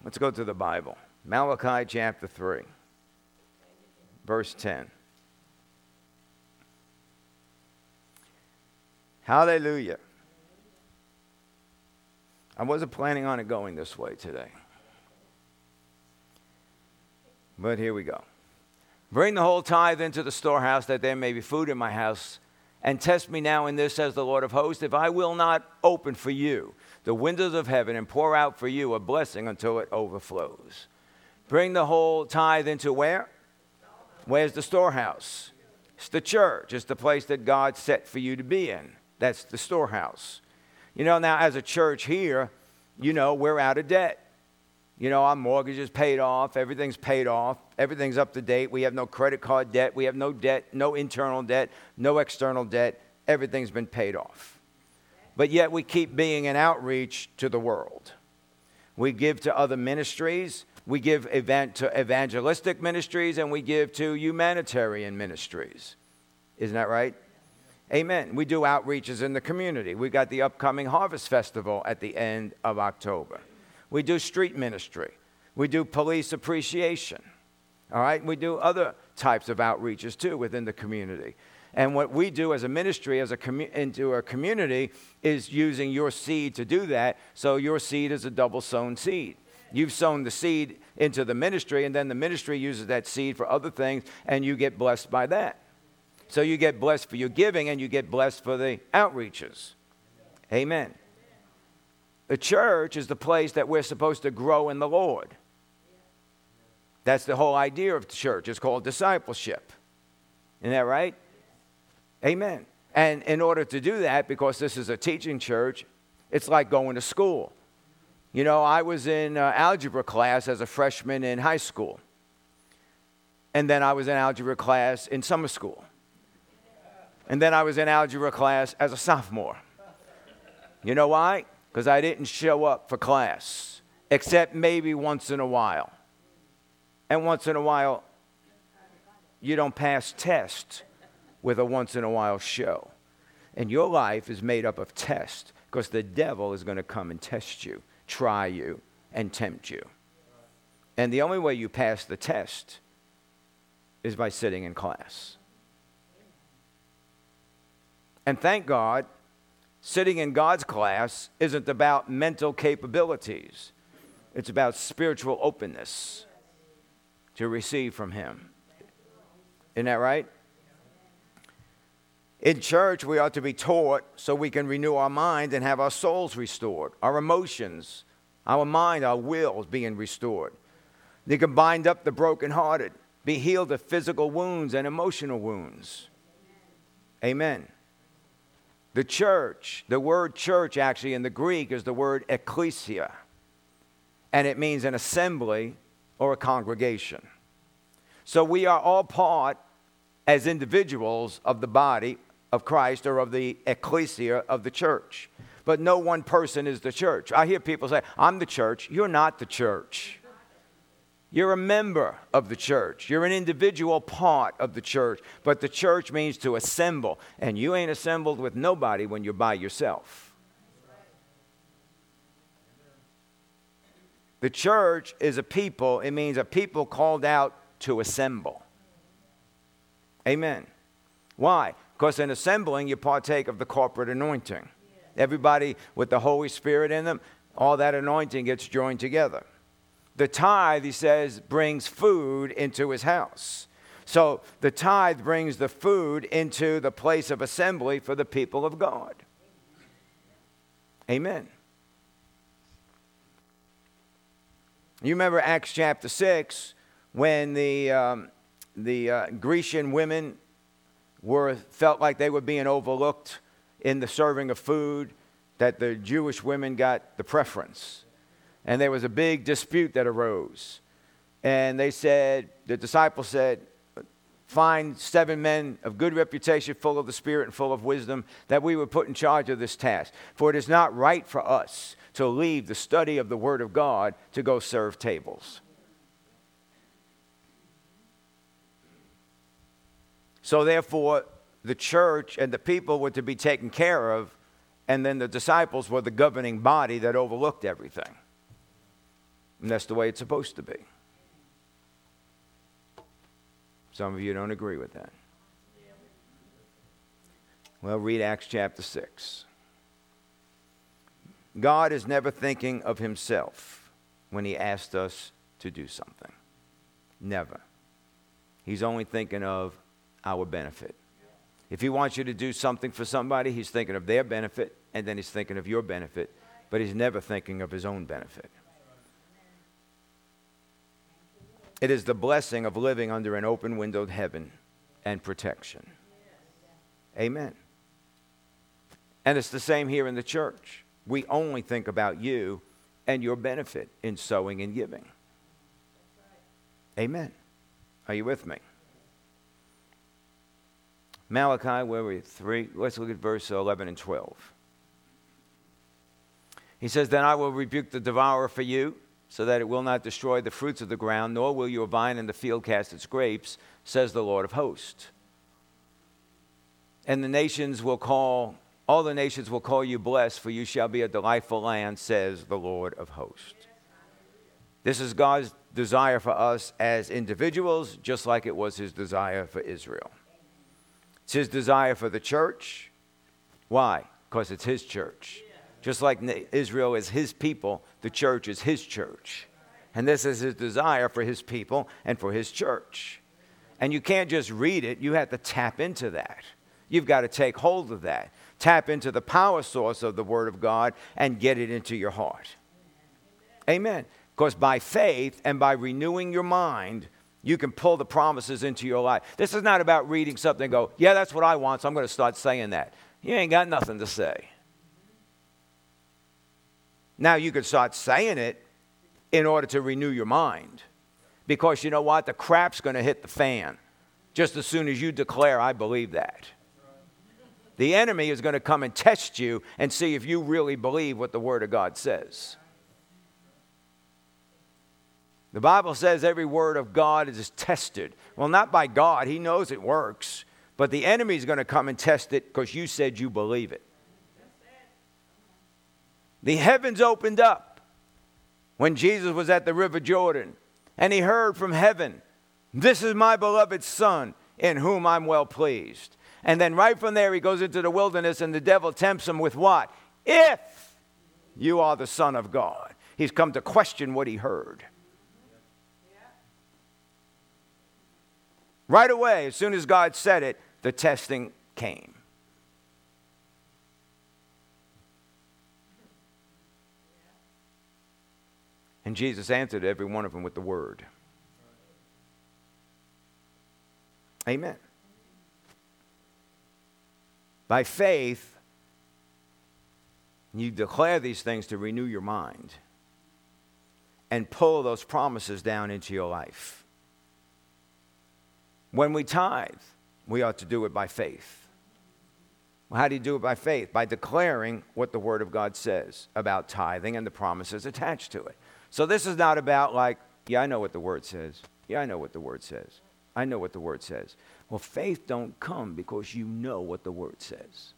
Let's go to the Bible. Malachi chapter 3, verse 10. Hallelujah. I wasn't planning on it going this way today. But here we go. Bring the whole tithe into the storehouse that there may be food in my house. And test me now in this, says the Lord of hosts, if I will not open for you the windows of heaven and pour out for you a blessing until it overflows. Bring the whole tithe into where? Where's the storehouse? It's the church. It's the place that God set for you to be in. That's the storehouse. You know, now as a church here, you know, we're out of debt. You know, our mortgage is paid off, everything's paid off, everything's up to date. We have no credit card debt, we have no debt, no internal debt, no external debt. Everything's been paid off. But yet we keep being an outreach to the world. We give to other ministries, We give event to evangelistic ministries and we give to humanitarian ministries. Isn't that right? Amen. We do outreaches in the community. We got the upcoming Harvest Festival at the end of October. We do street ministry. We do police appreciation. All right? We do other types of outreaches too within the community. And what we do as a ministry, as a commu- into a community, is using your seed to do that. So your seed is a double sown seed. You've sown the seed into the ministry, and then the ministry uses that seed for other things, and you get blessed by that. So you get blessed for your giving, and you get blessed for the outreaches. Amen. The church is the place that we're supposed to grow in the Lord. That's the whole idea of the church. It's called discipleship. Isn't that right? Amen. And in order to do that, because this is a teaching church, it's like going to school. You know, I was in uh, algebra class as a freshman in high school. And then I was in algebra class in summer school. And then I was in algebra class as a sophomore. You know why? Because I didn't show up for class, except maybe once in a while. And once in a while, you don't pass tests with a once in a while show. And your life is made up of tests because the devil is going to come and test you, try you, and tempt you. And the only way you pass the test is by sitting in class. And thank God, sitting in God's class isn't about mental capabilities, it's about spiritual openness to receive from Him. Isn't that right? In church, we ought to be taught so we can renew our mind and have our souls restored, our emotions, our mind, our wills being restored. They can bind up the brokenhearted, be healed of physical wounds and emotional wounds. Amen. The church, the word church actually in the Greek is the word ecclesia, and it means an assembly or a congregation. So we are all part as individuals of the body of Christ or of the ecclesia of the church. But no one person is the church. I hear people say, I'm the church. You're not the church. You're a member of the church. You're an individual part of the church. But the church means to assemble. And you ain't assembled with nobody when you're by yourself. The church is a people, it means a people called out to assemble. Amen. Why? Because in assembling, you partake of the corporate anointing. Everybody with the Holy Spirit in them, all that anointing gets joined together. The tithe, he says, brings food into his house. So the tithe brings the food into the place of assembly for the people of God. Amen. You remember Acts chapter 6 when the, um, the uh, Grecian women were, felt like they were being overlooked in the serving of food, that the Jewish women got the preference. And there was a big dispute that arose. And they said, the disciples said, find seven men of good reputation, full of the Spirit and full of wisdom, that we would put in charge of this task. For it is not right for us to leave the study of the Word of God to go serve tables. So, therefore, the church and the people were to be taken care of, and then the disciples were the governing body that overlooked everything. And that's the way it's supposed to be. Some of you don't agree with that. Well, read Acts chapter 6. God is never thinking of himself when he asked us to do something. Never. He's only thinking of our benefit. If he wants you to do something for somebody, he's thinking of their benefit and then he's thinking of your benefit, but he's never thinking of his own benefit. It is the blessing of living under an open windowed heaven and protection. Amen. And it's the same here in the church. We only think about you and your benefit in sowing and giving. Amen. Are you with me? Malachi, where we? Three. Let's look at verse 11 and 12. He says, Then I will rebuke the devourer for you, so that it will not destroy the fruits of the ground, nor will your vine in the field cast its grapes, says the Lord of hosts. And the nations will call, all the nations will call you blessed, for you shall be a delightful land, says the Lord of hosts. This is God's desire for us as individuals, just like it was his desire for Israel. It's his desire for the church. Why? Because it's his church. Just like Israel is his people, the church is his church. And this is his desire for his people and for his church. And you can't just read it, you have to tap into that. You've got to take hold of that. Tap into the power source of the Word of God and get it into your heart. Amen. Because by faith and by renewing your mind, you can pull the promises into your life. This is not about reading something and go, yeah, that's what I want, so I'm going to start saying that. You ain't got nothing to say. Now you can start saying it in order to renew your mind. Because you know what? The crap's going to hit the fan just as soon as you declare, I believe that. The enemy is going to come and test you and see if you really believe what the Word of God says. The Bible says every word of God is tested. Well, not by God, He knows it works, but the enemy is going to come and test it because you said you believe it. The heavens opened up when Jesus was at the River Jordan, and he heard from heaven, This is my beloved Son, in whom I'm well pleased. And then right from there, he goes into the wilderness, and the devil tempts him with what? If you are the Son of God. He's come to question what he heard. Right away, as soon as God said it, the testing came. And Jesus answered every one of them with the word. Amen. By faith, you declare these things to renew your mind and pull those promises down into your life. When we tithe, we ought to do it by faith. Well, how do you do it by faith? By declaring what the Word of God says about tithing and the promises attached to it. So this is not about like, yeah, I know what the word says. Yeah, I know what the word says. I know what the word says. Well, faith don't come because you know what the word says.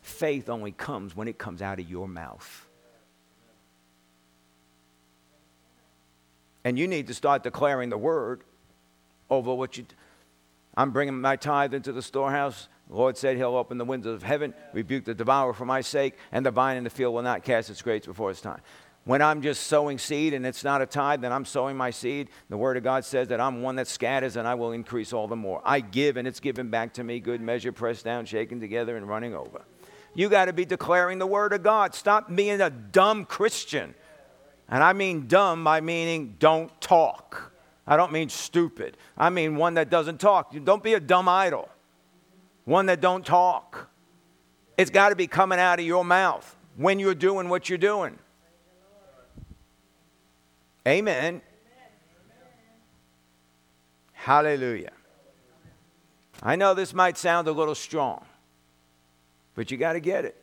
Faith only comes when it comes out of your mouth. And you need to start declaring the word over what you. I'm bringing my tithe into the storehouse. The Lord said he'll open the windows of heaven, rebuke the devourer for my sake, and the vine in the field will not cast its grapes before its time. When I'm just sowing seed and it's not a tithe, then I'm sowing my seed. The Word of God says that I'm one that scatters and I will increase all the more. I give and it's given back to me, good measure, pressed down, shaken together, and running over. You got to be declaring the Word of God. Stop being a dumb Christian. And I mean dumb by meaning don't talk. I don't mean stupid. I mean one that doesn't talk. Don't be a dumb idol. One that don't talk. It's got to be coming out of your mouth when you're doing what you're doing. Amen. Hallelujah. I know this might sound a little strong, but you got to get it.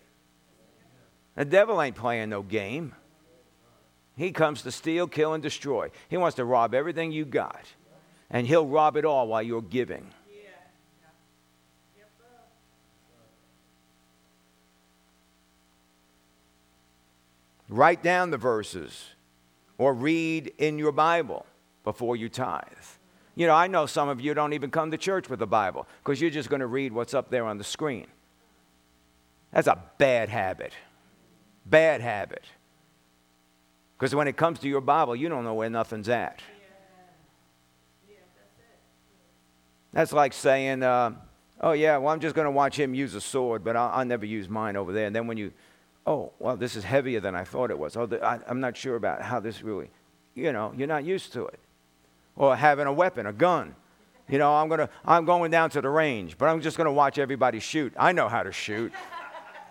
The devil ain't playing no game. He comes to steal, kill, and destroy. He wants to rob everything you got, and he'll rob it all while you're giving. Write down the verses or read in your Bible before you tithe. You know, I know some of you don't even come to church with a Bible because you're just going to read what's up there on the screen. That's a bad habit. Bad habit. Because when it comes to your Bible, you don't know where nothing's at. That's like saying, uh, oh, yeah, well, I'm just going to watch him use a sword, but I'll, I'll, never use mine over there. And then when you oh, well, this is heavier than I thought it was. Oh, the, I, I'm not sure about how this really, you know, you're not used to it. Or having a weapon, a gun. You know, I'm, gonna, I'm going down to the range, but I'm just going to watch everybody shoot. I know how to shoot.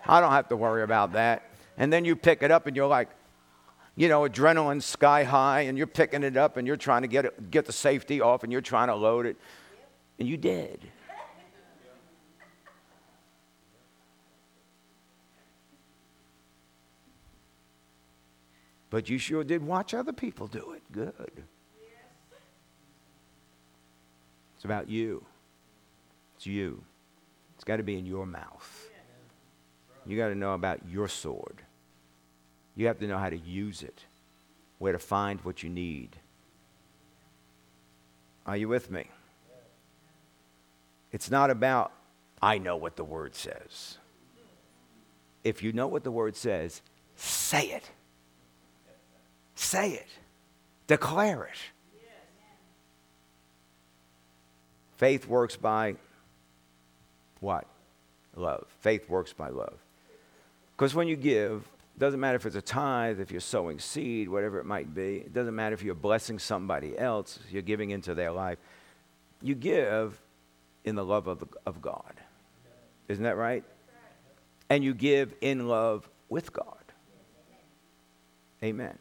I don't have to worry about that. And then you pick it up and you're like, you know, adrenaline sky high, and you're picking it up and you're trying to get, it, get the safety off and you're trying to load it, and you dead. But you sure did watch other people do it. Good. It's about you. It's you. It's got to be in your mouth. You got to know about your sword. You have to know how to use it, where to find what you need. Are you with me? It's not about, I know what the word says. If you know what the word says, say it. Say it. Declare it. Faith works by what? Love. Faith works by love. Because when you give, doesn't matter if it's a tithe, if you're sowing seed, whatever it might be. It doesn't matter if you're blessing somebody else, you're giving into their life. You give in the love of, of God. Isn't that right? And you give in love with God. Amen.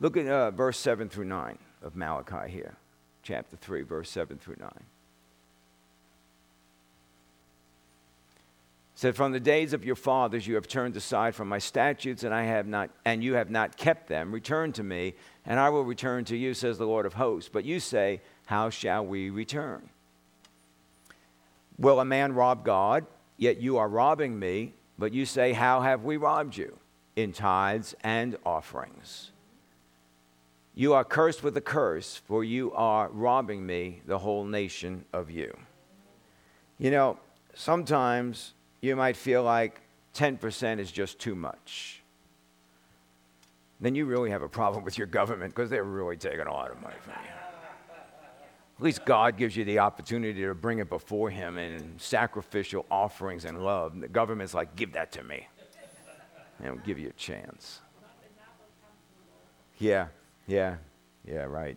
Look at uh, verse 7 through 9 of Malachi here, chapter 3, verse 7 through 9. said, From the days of your fathers you have turned aside from my statutes, and I have not and you have not kept them. Return to me, and I will return to you, says the Lord of hosts. But you say, How shall we return? Will a man rob God? Yet you are robbing me. But you say, How have we robbed you? In tithes and offerings. You are cursed with a curse, for you are robbing me, the whole nation of you. You know, sometimes you might feel like 10% is just too much. Then you really have a problem with your government because they're really taking a lot of money from you. At least God gives you the opportunity to bring it before Him in sacrificial offerings and love. The government's like, give that to me. They don't give you a chance. Yeah, yeah, yeah, right.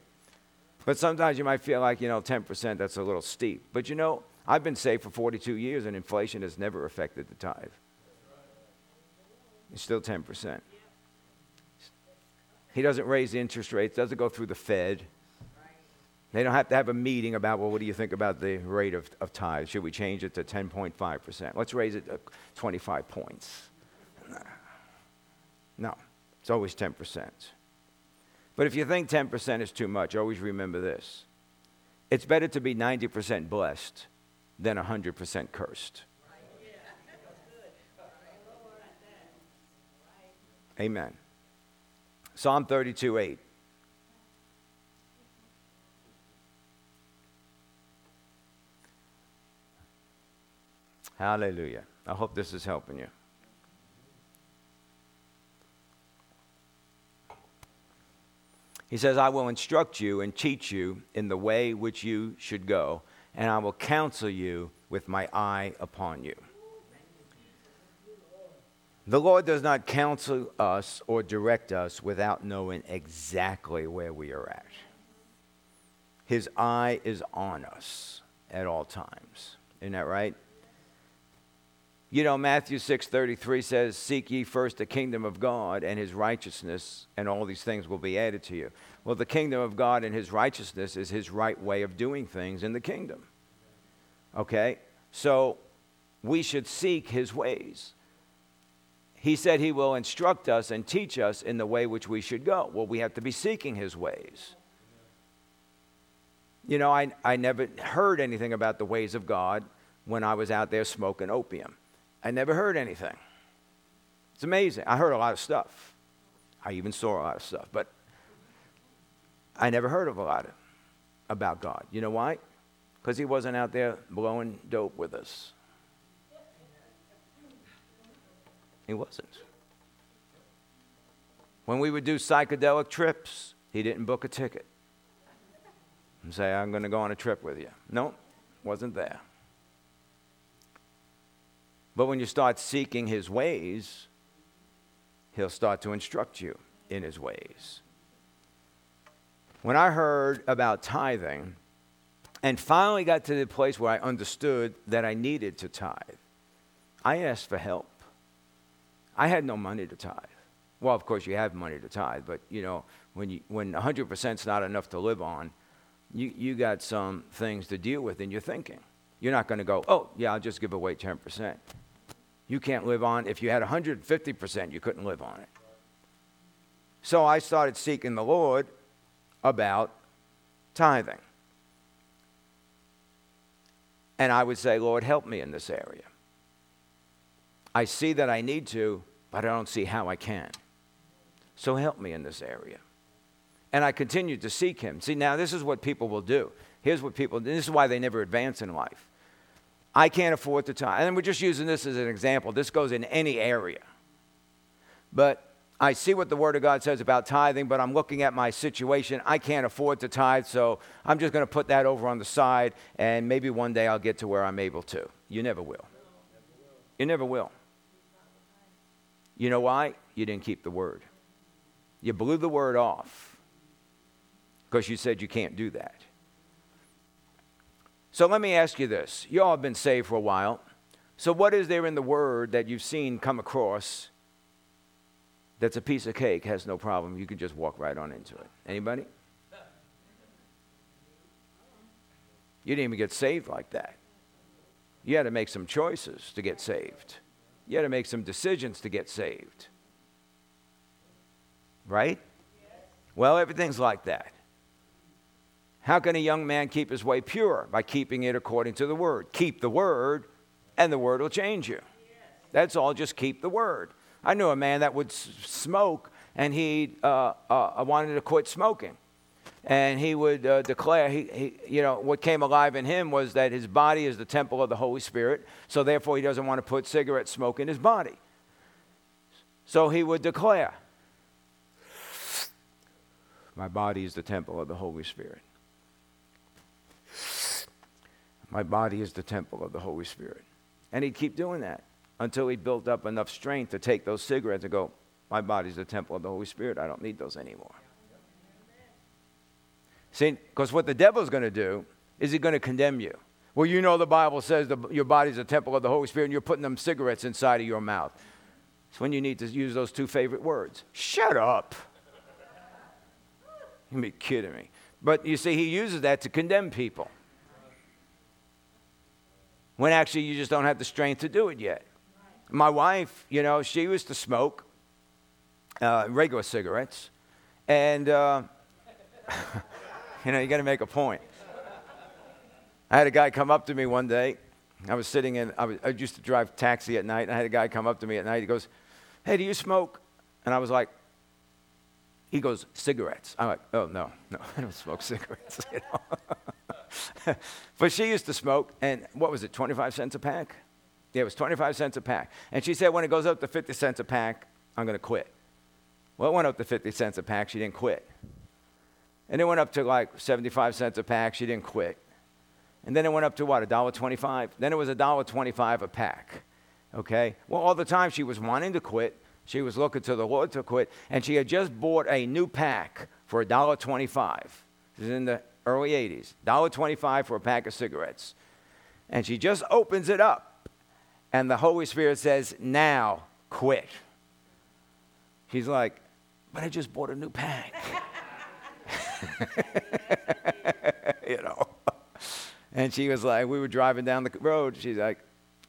But sometimes you might feel like, you know, 10%, that's a little steep. But you know, I've been saved for 42 years and inflation has never affected the tithe. It's still 10%. He doesn't raise the interest rates, doesn't go through the Fed. They don't have to have a meeting about, well, what do you think about the rate of, of tithe? Should we change it to 10.5%? Let's raise it to 25 points. No, it's always 10%. But if you think 10% is too much, always remember this it's better to be 90% blessed than 100% cursed. Amen. Psalm 32 8. Hallelujah. I hope this is helping you. He says, I will instruct you and teach you in the way which you should go and I will counsel you with my eye upon you. The Lord does not counsel us or direct us without knowing exactly where we are at. His eye is on us at all times. Isn't that right? You know, Matthew 6:33 says, "Seek ye first the kingdom of God and his righteousness, and all these things will be added to you." Well, the kingdom of God and his righteousness is his right way of doing things in the kingdom. Okay? So we should seek his ways. He said he will instruct us and teach us in the way which we should go. Well, we have to be seeking his ways. You know, I, I never heard anything about the ways of God when I was out there smoking opium. I never heard anything. It's amazing. I heard a lot of stuff. I even saw a lot of stuff, but I never heard of a lot of, about God. You know why? Because he wasn't out there blowing dope with us. He wasn't. When we would do psychedelic trips, he didn't book a ticket and say, I'm going to go on a trip with you. No, wasn't there. But when you start seeking his ways, he'll start to instruct you in his ways. When I heard about tithing and finally got to the place where I understood that I needed to tithe, I asked for help. I had no money to tithe. Well, of course, you have money to tithe, but you know, when, you, when 100% is not enough to live on, you, you got some things to deal with in your thinking. You're not going to go, oh, yeah, I'll just give away 10%. You can't live on, if you had 150%, you couldn't live on it. So I started seeking the Lord about tithing. And I would say, Lord, help me in this area. I see that I need to, but I don't see how I can. So help me in this area. And I continued to seek him. See, now this is what people will do. Here's what people, this is why they never advance in life. I can't afford to tithe. And we're just using this as an example. This goes in any area. But I see what the Word of God says about tithing, but I'm looking at my situation. I can't afford to tithe, so I'm just going to put that over on the side, and maybe one day I'll get to where I'm able to. You never will. You never will. You know why? You didn't keep the Word. You blew the Word off because you said you can't do that. So let me ask you this. You all have been saved for a while. So, what is there in the Word that you've seen come across that's a piece of cake, has no problem. You can just walk right on into it. Anybody? You didn't even get saved like that. You had to make some choices to get saved. You had to make some decisions to get saved. Right? Well, everything's like that. How can a young man keep his way pure? By keeping it according to the word. Keep the word, and the word will change you. That's all, just keep the word. I knew a man that would smoke, and he uh, uh, wanted to quit smoking. And he would uh, declare, he, he, you know, what came alive in him was that his body is the temple of the Holy Spirit, so therefore he doesn't want to put cigarette smoke in his body. So he would declare, My body is the temple of the Holy Spirit. My body is the temple of the Holy Spirit. And he'd keep doing that until he built up enough strength to take those cigarettes and go, My body's the temple of the Holy Spirit. I don't need those anymore. See, because what the devil's going to do is he's going to condemn you. Well, you know the Bible says the, your body's a temple of the Holy Spirit and you're putting them cigarettes inside of your mouth. It's when you need to use those two favorite words. Shut up. You be kidding me. But you see, he uses that to condemn people. When actually you just don't have the strength to do it yet. My wife, you know, she used to smoke uh, regular cigarettes. And, uh, you know, you got to make a point. I had a guy come up to me one day. I was sitting in, I, was, I used to drive taxi at night, and I had a guy come up to me at night. He goes, Hey, do you smoke? And I was like, he goes, cigarettes. I'm like, oh, no, no, I don't smoke cigarettes. You know? but she used to smoke, and what was it, 25 cents a pack? Yeah, it was 25 cents a pack. And she said, when it goes up to 50 cents a pack, I'm going to quit. Well, it went up to 50 cents a pack. She didn't quit. And it went up to like 75 cents a pack. She didn't quit. And then it went up to what, $1.25? Then it was $1.25 a pack. Okay? Well, all the time she was wanting to quit. She was looking to the Lord to quit. And she had just bought a new pack for $1.25. This is in the early 80s. $1.25 for a pack of cigarettes. And she just opens it up and the Holy Spirit says, Now quit. She's like, But I just bought a new pack. you know. And she was like, We were driving down the road. She's like,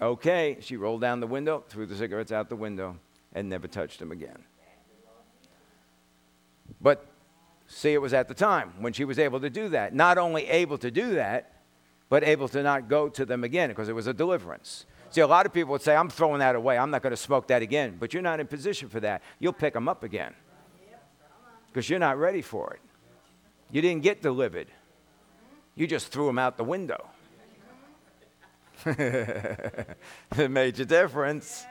Okay. She rolled down the window, threw the cigarettes out the window, and never touched them again. But see, it was at the time when she was able to do that. Not only able to do that, but able to not go to them again because it was a deliverance. See, a lot of people would say, I'm throwing that away. I'm not going to smoke that again. But you're not in position for that. You'll pick them up again because you're not ready for it. You didn't get delivered, you just threw them out the window. made a difference.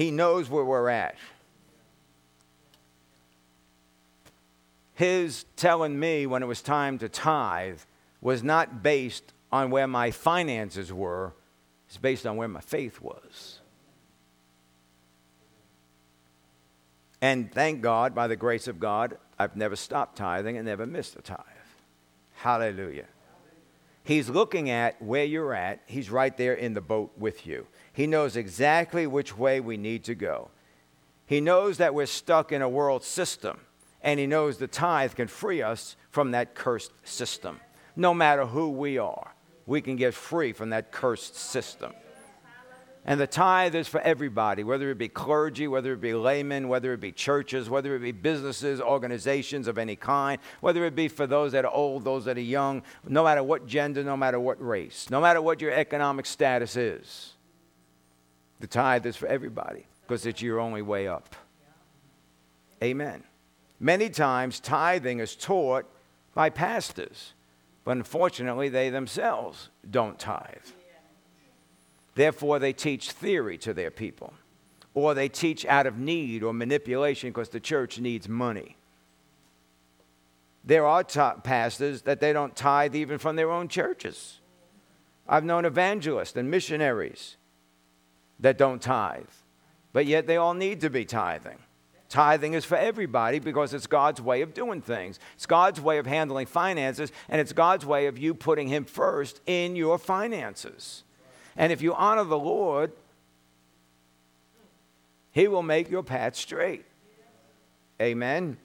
He knows where we're at. his telling me when it was time to tithe was not based on where my finances were, it's based on where my faith was. And thank God, by the grace of God, I've never stopped tithing and never missed a tithe. Hallelujah. He's looking at where you're at. He's right there in the boat with you. He knows exactly which way we need to go. He knows that we're stuck in a world system and He knows the tithe can free us from that cursed system. No matter who we are, we can get free from that cursed system. And the tithe is for everybody, whether it be clergy, whether it be laymen, whether it be churches, whether it be businesses, organizations of any kind, whether it be for those that are old, those that are young, no matter what gender, no matter what race, no matter what your economic status is. The tithe is for everybody because it's your only way up. Amen. Many times, tithing is taught by pastors, but unfortunately, they themselves don't tithe. Therefore, they teach theory to their people, or they teach out of need or manipulation because the church needs money. There are t- pastors that they don't tithe even from their own churches. I've known evangelists and missionaries that don't tithe, but yet they all need to be tithing. Tithing is for everybody because it's God's way of doing things. It's God's way of handling finances, and it's God's way of you putting Him first in your finances. And if you honor the Lord, He will make your path straight. Amen.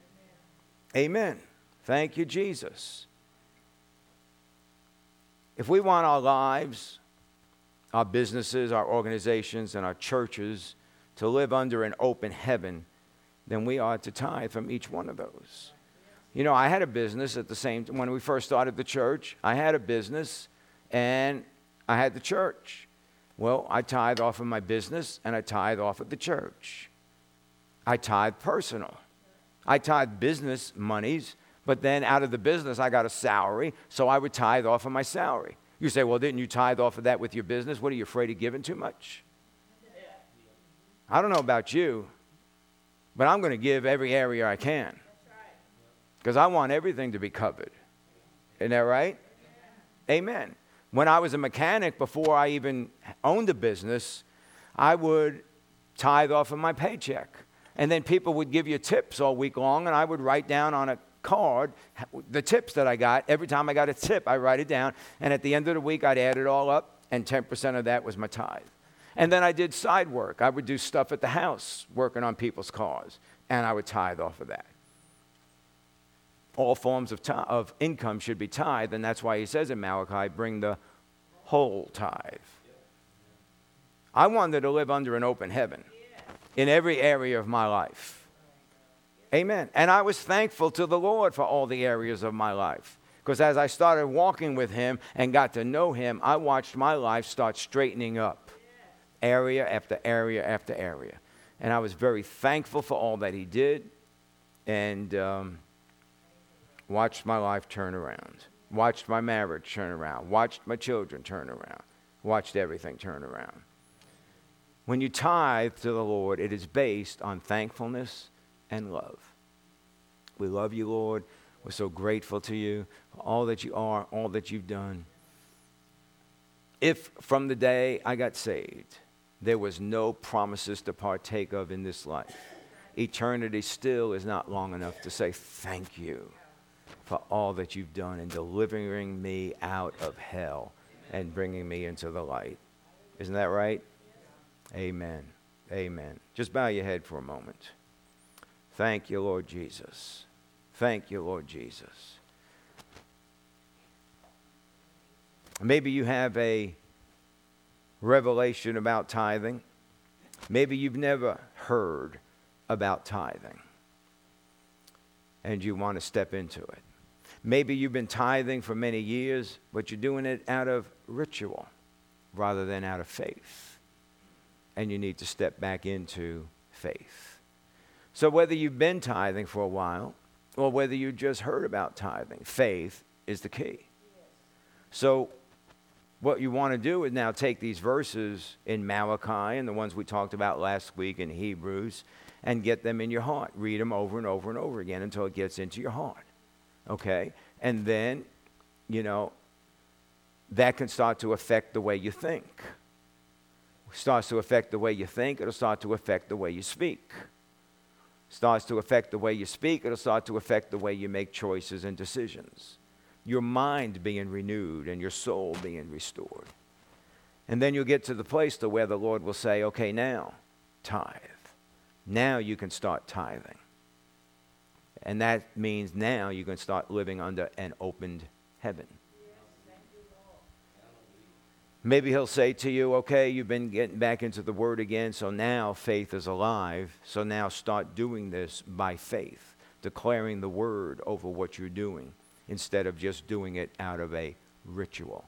Amen. Thank you, Jesus. If we want our lives, our businesses, our organizations, and our churches to live under an open heaven, then we ought to tithe from each one of those. You know, I had a business at the same time when we first started the church. I had a business and I had the church. Well, I tithe off of my business and I tithe off of the church. I tithe personal. I tithe business monies, but then out of the business I got a salary, so I would tithe off of my salary. You say, well, didn't you tithe off of that with your business? What are you afraid of giving too much? I don't know about you, but I'm going to give every area I can because I want everything to be covered. Isn't that right? Amen. When I was a mechanic, before I even owned a business, I would tithe off of my paycheck. And then people would give you tips all week long, and I would write down on a card the tips that I got. Every time I got a tip, I write it down. And at the end of the week, I'd add it all up, and 10% of that was my tithe. And then I did side work. I would do stuff at the house, working on people's cars, and I would tithe off of that all forms of, of income should be tithe, and that's why he says in Malachi, bring the whole tithe. I wanted to live under an open heaven in every area of my life. Amen. And I was thankful to the Lord for all the areas of my life. Because as I started walking with Him and got to know Him, I watched my life start straightening up area after area after area. And I was very thankful for all that He did. And um, watched my life turn around, watched my marriage turn around, watched my children turn around, watched everything turn around. When you tithe to the Lord, it is based on thankfulness and love. We love you, Lord. We're so grateful to you for all that you are, all that you've done. If from the day I got saved, there was no promises to partake of in this life, eternity still is not long enough to say thank you for all that you've done in delivering me out of hell and bringing me into the light. Isn't that right? Amen. Amen. Just bow your head for a moment. Thank you, Lord Jesus. Thank you, Lord Jesus. Maybe you have a revelation about tithing. Maybe you've never heard about tithing and you want to step into it. Maybe you've been tithing for many years, but you're doing it out of ritual rather than out of faith. And you need to step back into faith. So, whether you've been tithing for a while or whether you just heard about tithing, faith is the key. So, what you want to do is now take these verses in Malachi and the ones we talked about last week in Hebrews and get them in your heart. Read them over and over and over again until it gets into your heart okay? And then, you know, that can start to affect the way you think. Starts to affect the way you think, it'll start to affect the way you speak. Starts to affect the way you speak, it'll start to affect the way you make choices and decisions. Your mind being renewed and your soul being restored. And then you'll get to the place to where the Lord will say, okay, now, tithe. Now you can start tithing. And that means now you can start living under an opened heaven. Maybe he'll say to you, okay, you've been getting back into the word again, so now faith is alive. So now start doing this by faith, declaring the word over what you're doing instead of just doing it out of a ritual.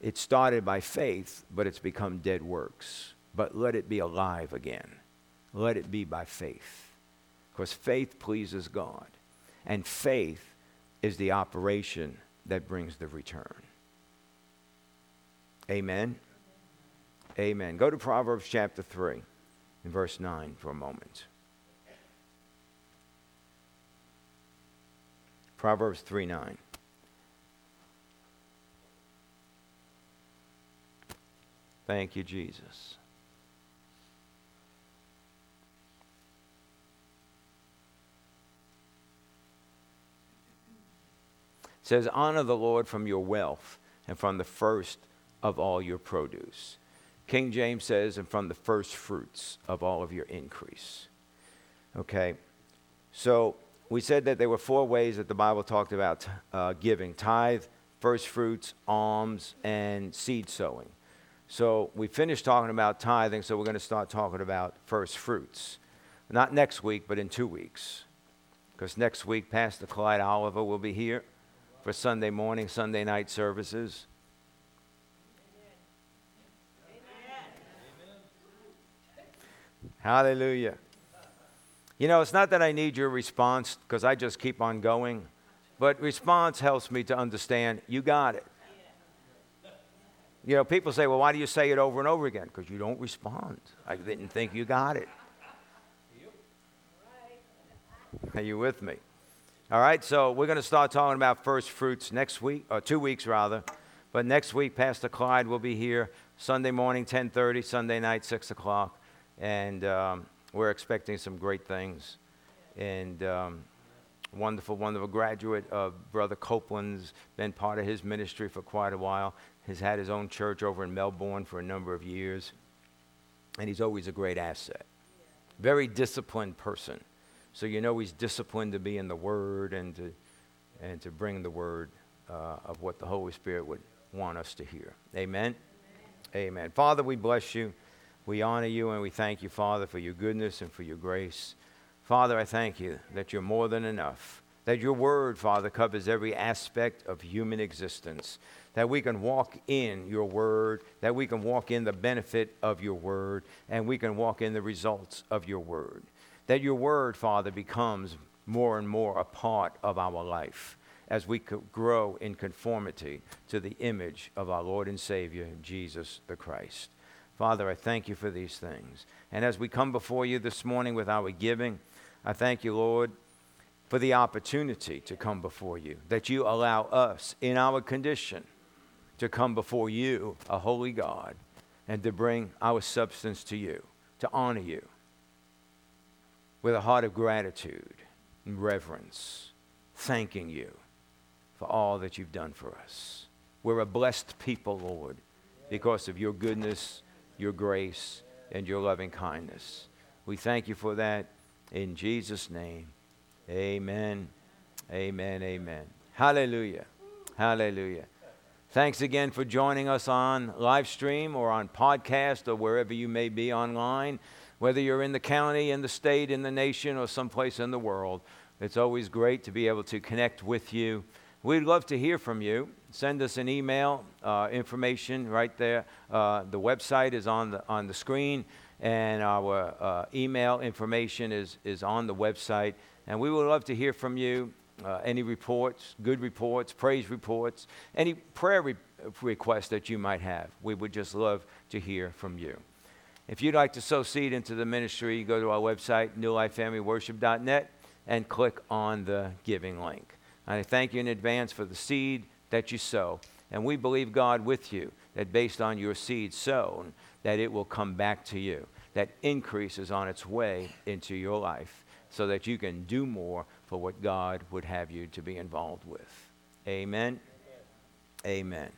It started by faith, but it's become dead works. But let it be alive again. Let it be by faith. Because faith pleases God. And faith is the operation that brings the return. Amen. Amen. Go to Proverbs chapter 3 and verse 9 for a moment. Proverbs 3 9. Thank you, Jesus. It says, Honor the Lord from your wealth and from the first of all your produce. King James says, and from the first fruits of all of your increase. Okay? So we said that there were four ways that the Bible talked about uh, giving tithe, first fruits, alms, and seed sowing. So we finished talking about tithing, so we're going to start talking about first fruits. Not next week, but in two weeks. Because next week, Pastor Clyde Oliver will be here for Sunday morning, Sunday night services. Hallelujah. You know, it's not that I need your response because I just keep on going, but response helps me to understand you got it. You know, people say, well, why do you say it over and over again? Because you don't respond. I didn't think you got it. Are you with me? All right, so we're going to start talking about first fruits next week, or two weeks rather. But next week, Pastor Clyde will be here Sunday morning, 10:30, Sunday night, 6 o'clock and um, we're expecting some great things. And um, wonderful, wonderful graduate of Brother Copeland's been part of his ministry for quite a while. Has had his own church over in Melbourne for a number of years, and he's always a great asset. Very disciplined person, so you know he's disciplined to be in the Word and to and to bring the Word uh, of what the Holy Spirit would want us to hear. Amen. Amen. Amen. Father, we bless you. We honor you and we thank you, Father, for your goodness and for your grace. Father, I thank you that you're more than enough, that your word, Father, covers every aspect of human existence, that we can walk in your word, that we can walk in the benefit of your word, and we can walk in the results of your word. That your word, Father, becomes more and more a part of our life as we grow in conformity to the image of our Lord and Savior, Jesus the Christ. Father, I thank you for these things. And as we come before you this morning with our giving, I thank you, Lord, for the opportunity to come before you, that you allow us in our condition to come before you, a holy God, and to bring our substance to you, to honor you with a heart of gratitude and reverence, thanking you for all that you've done for us. We're a blessed people, Lord, because of your goodness your grace, and your loving kindness. We thank you for that in Jesus' name. Amen. Amen. Amen. Hallelujah. Hallelujah. Thanks again for joining us on live stream or on podcast or wherever you may be online, whether you're in the county, in the state, in the nation, or someplace in the world. It's always great to be able to connect with you. We'd love to hear from you. Send us an email, uh, information right there. Uh, the website is on the, on the screen, and our uh, email information is, is on the website. And we would love to hear from you. Uh, any reports, good reports, praise reports, any prayer re- requests that you might have. We would just love to hear from you. If you'd like to sow seed into the ministry, go to our website, newlifefamilyworship.net, and click on the giving link. I thank you in advance for the seed that you sow. And we believe God with you that based on your seed sown, that it will come back to you. That increase is on its way into your life so that you can do more for what God would have you to be involved with. Amen. Amen.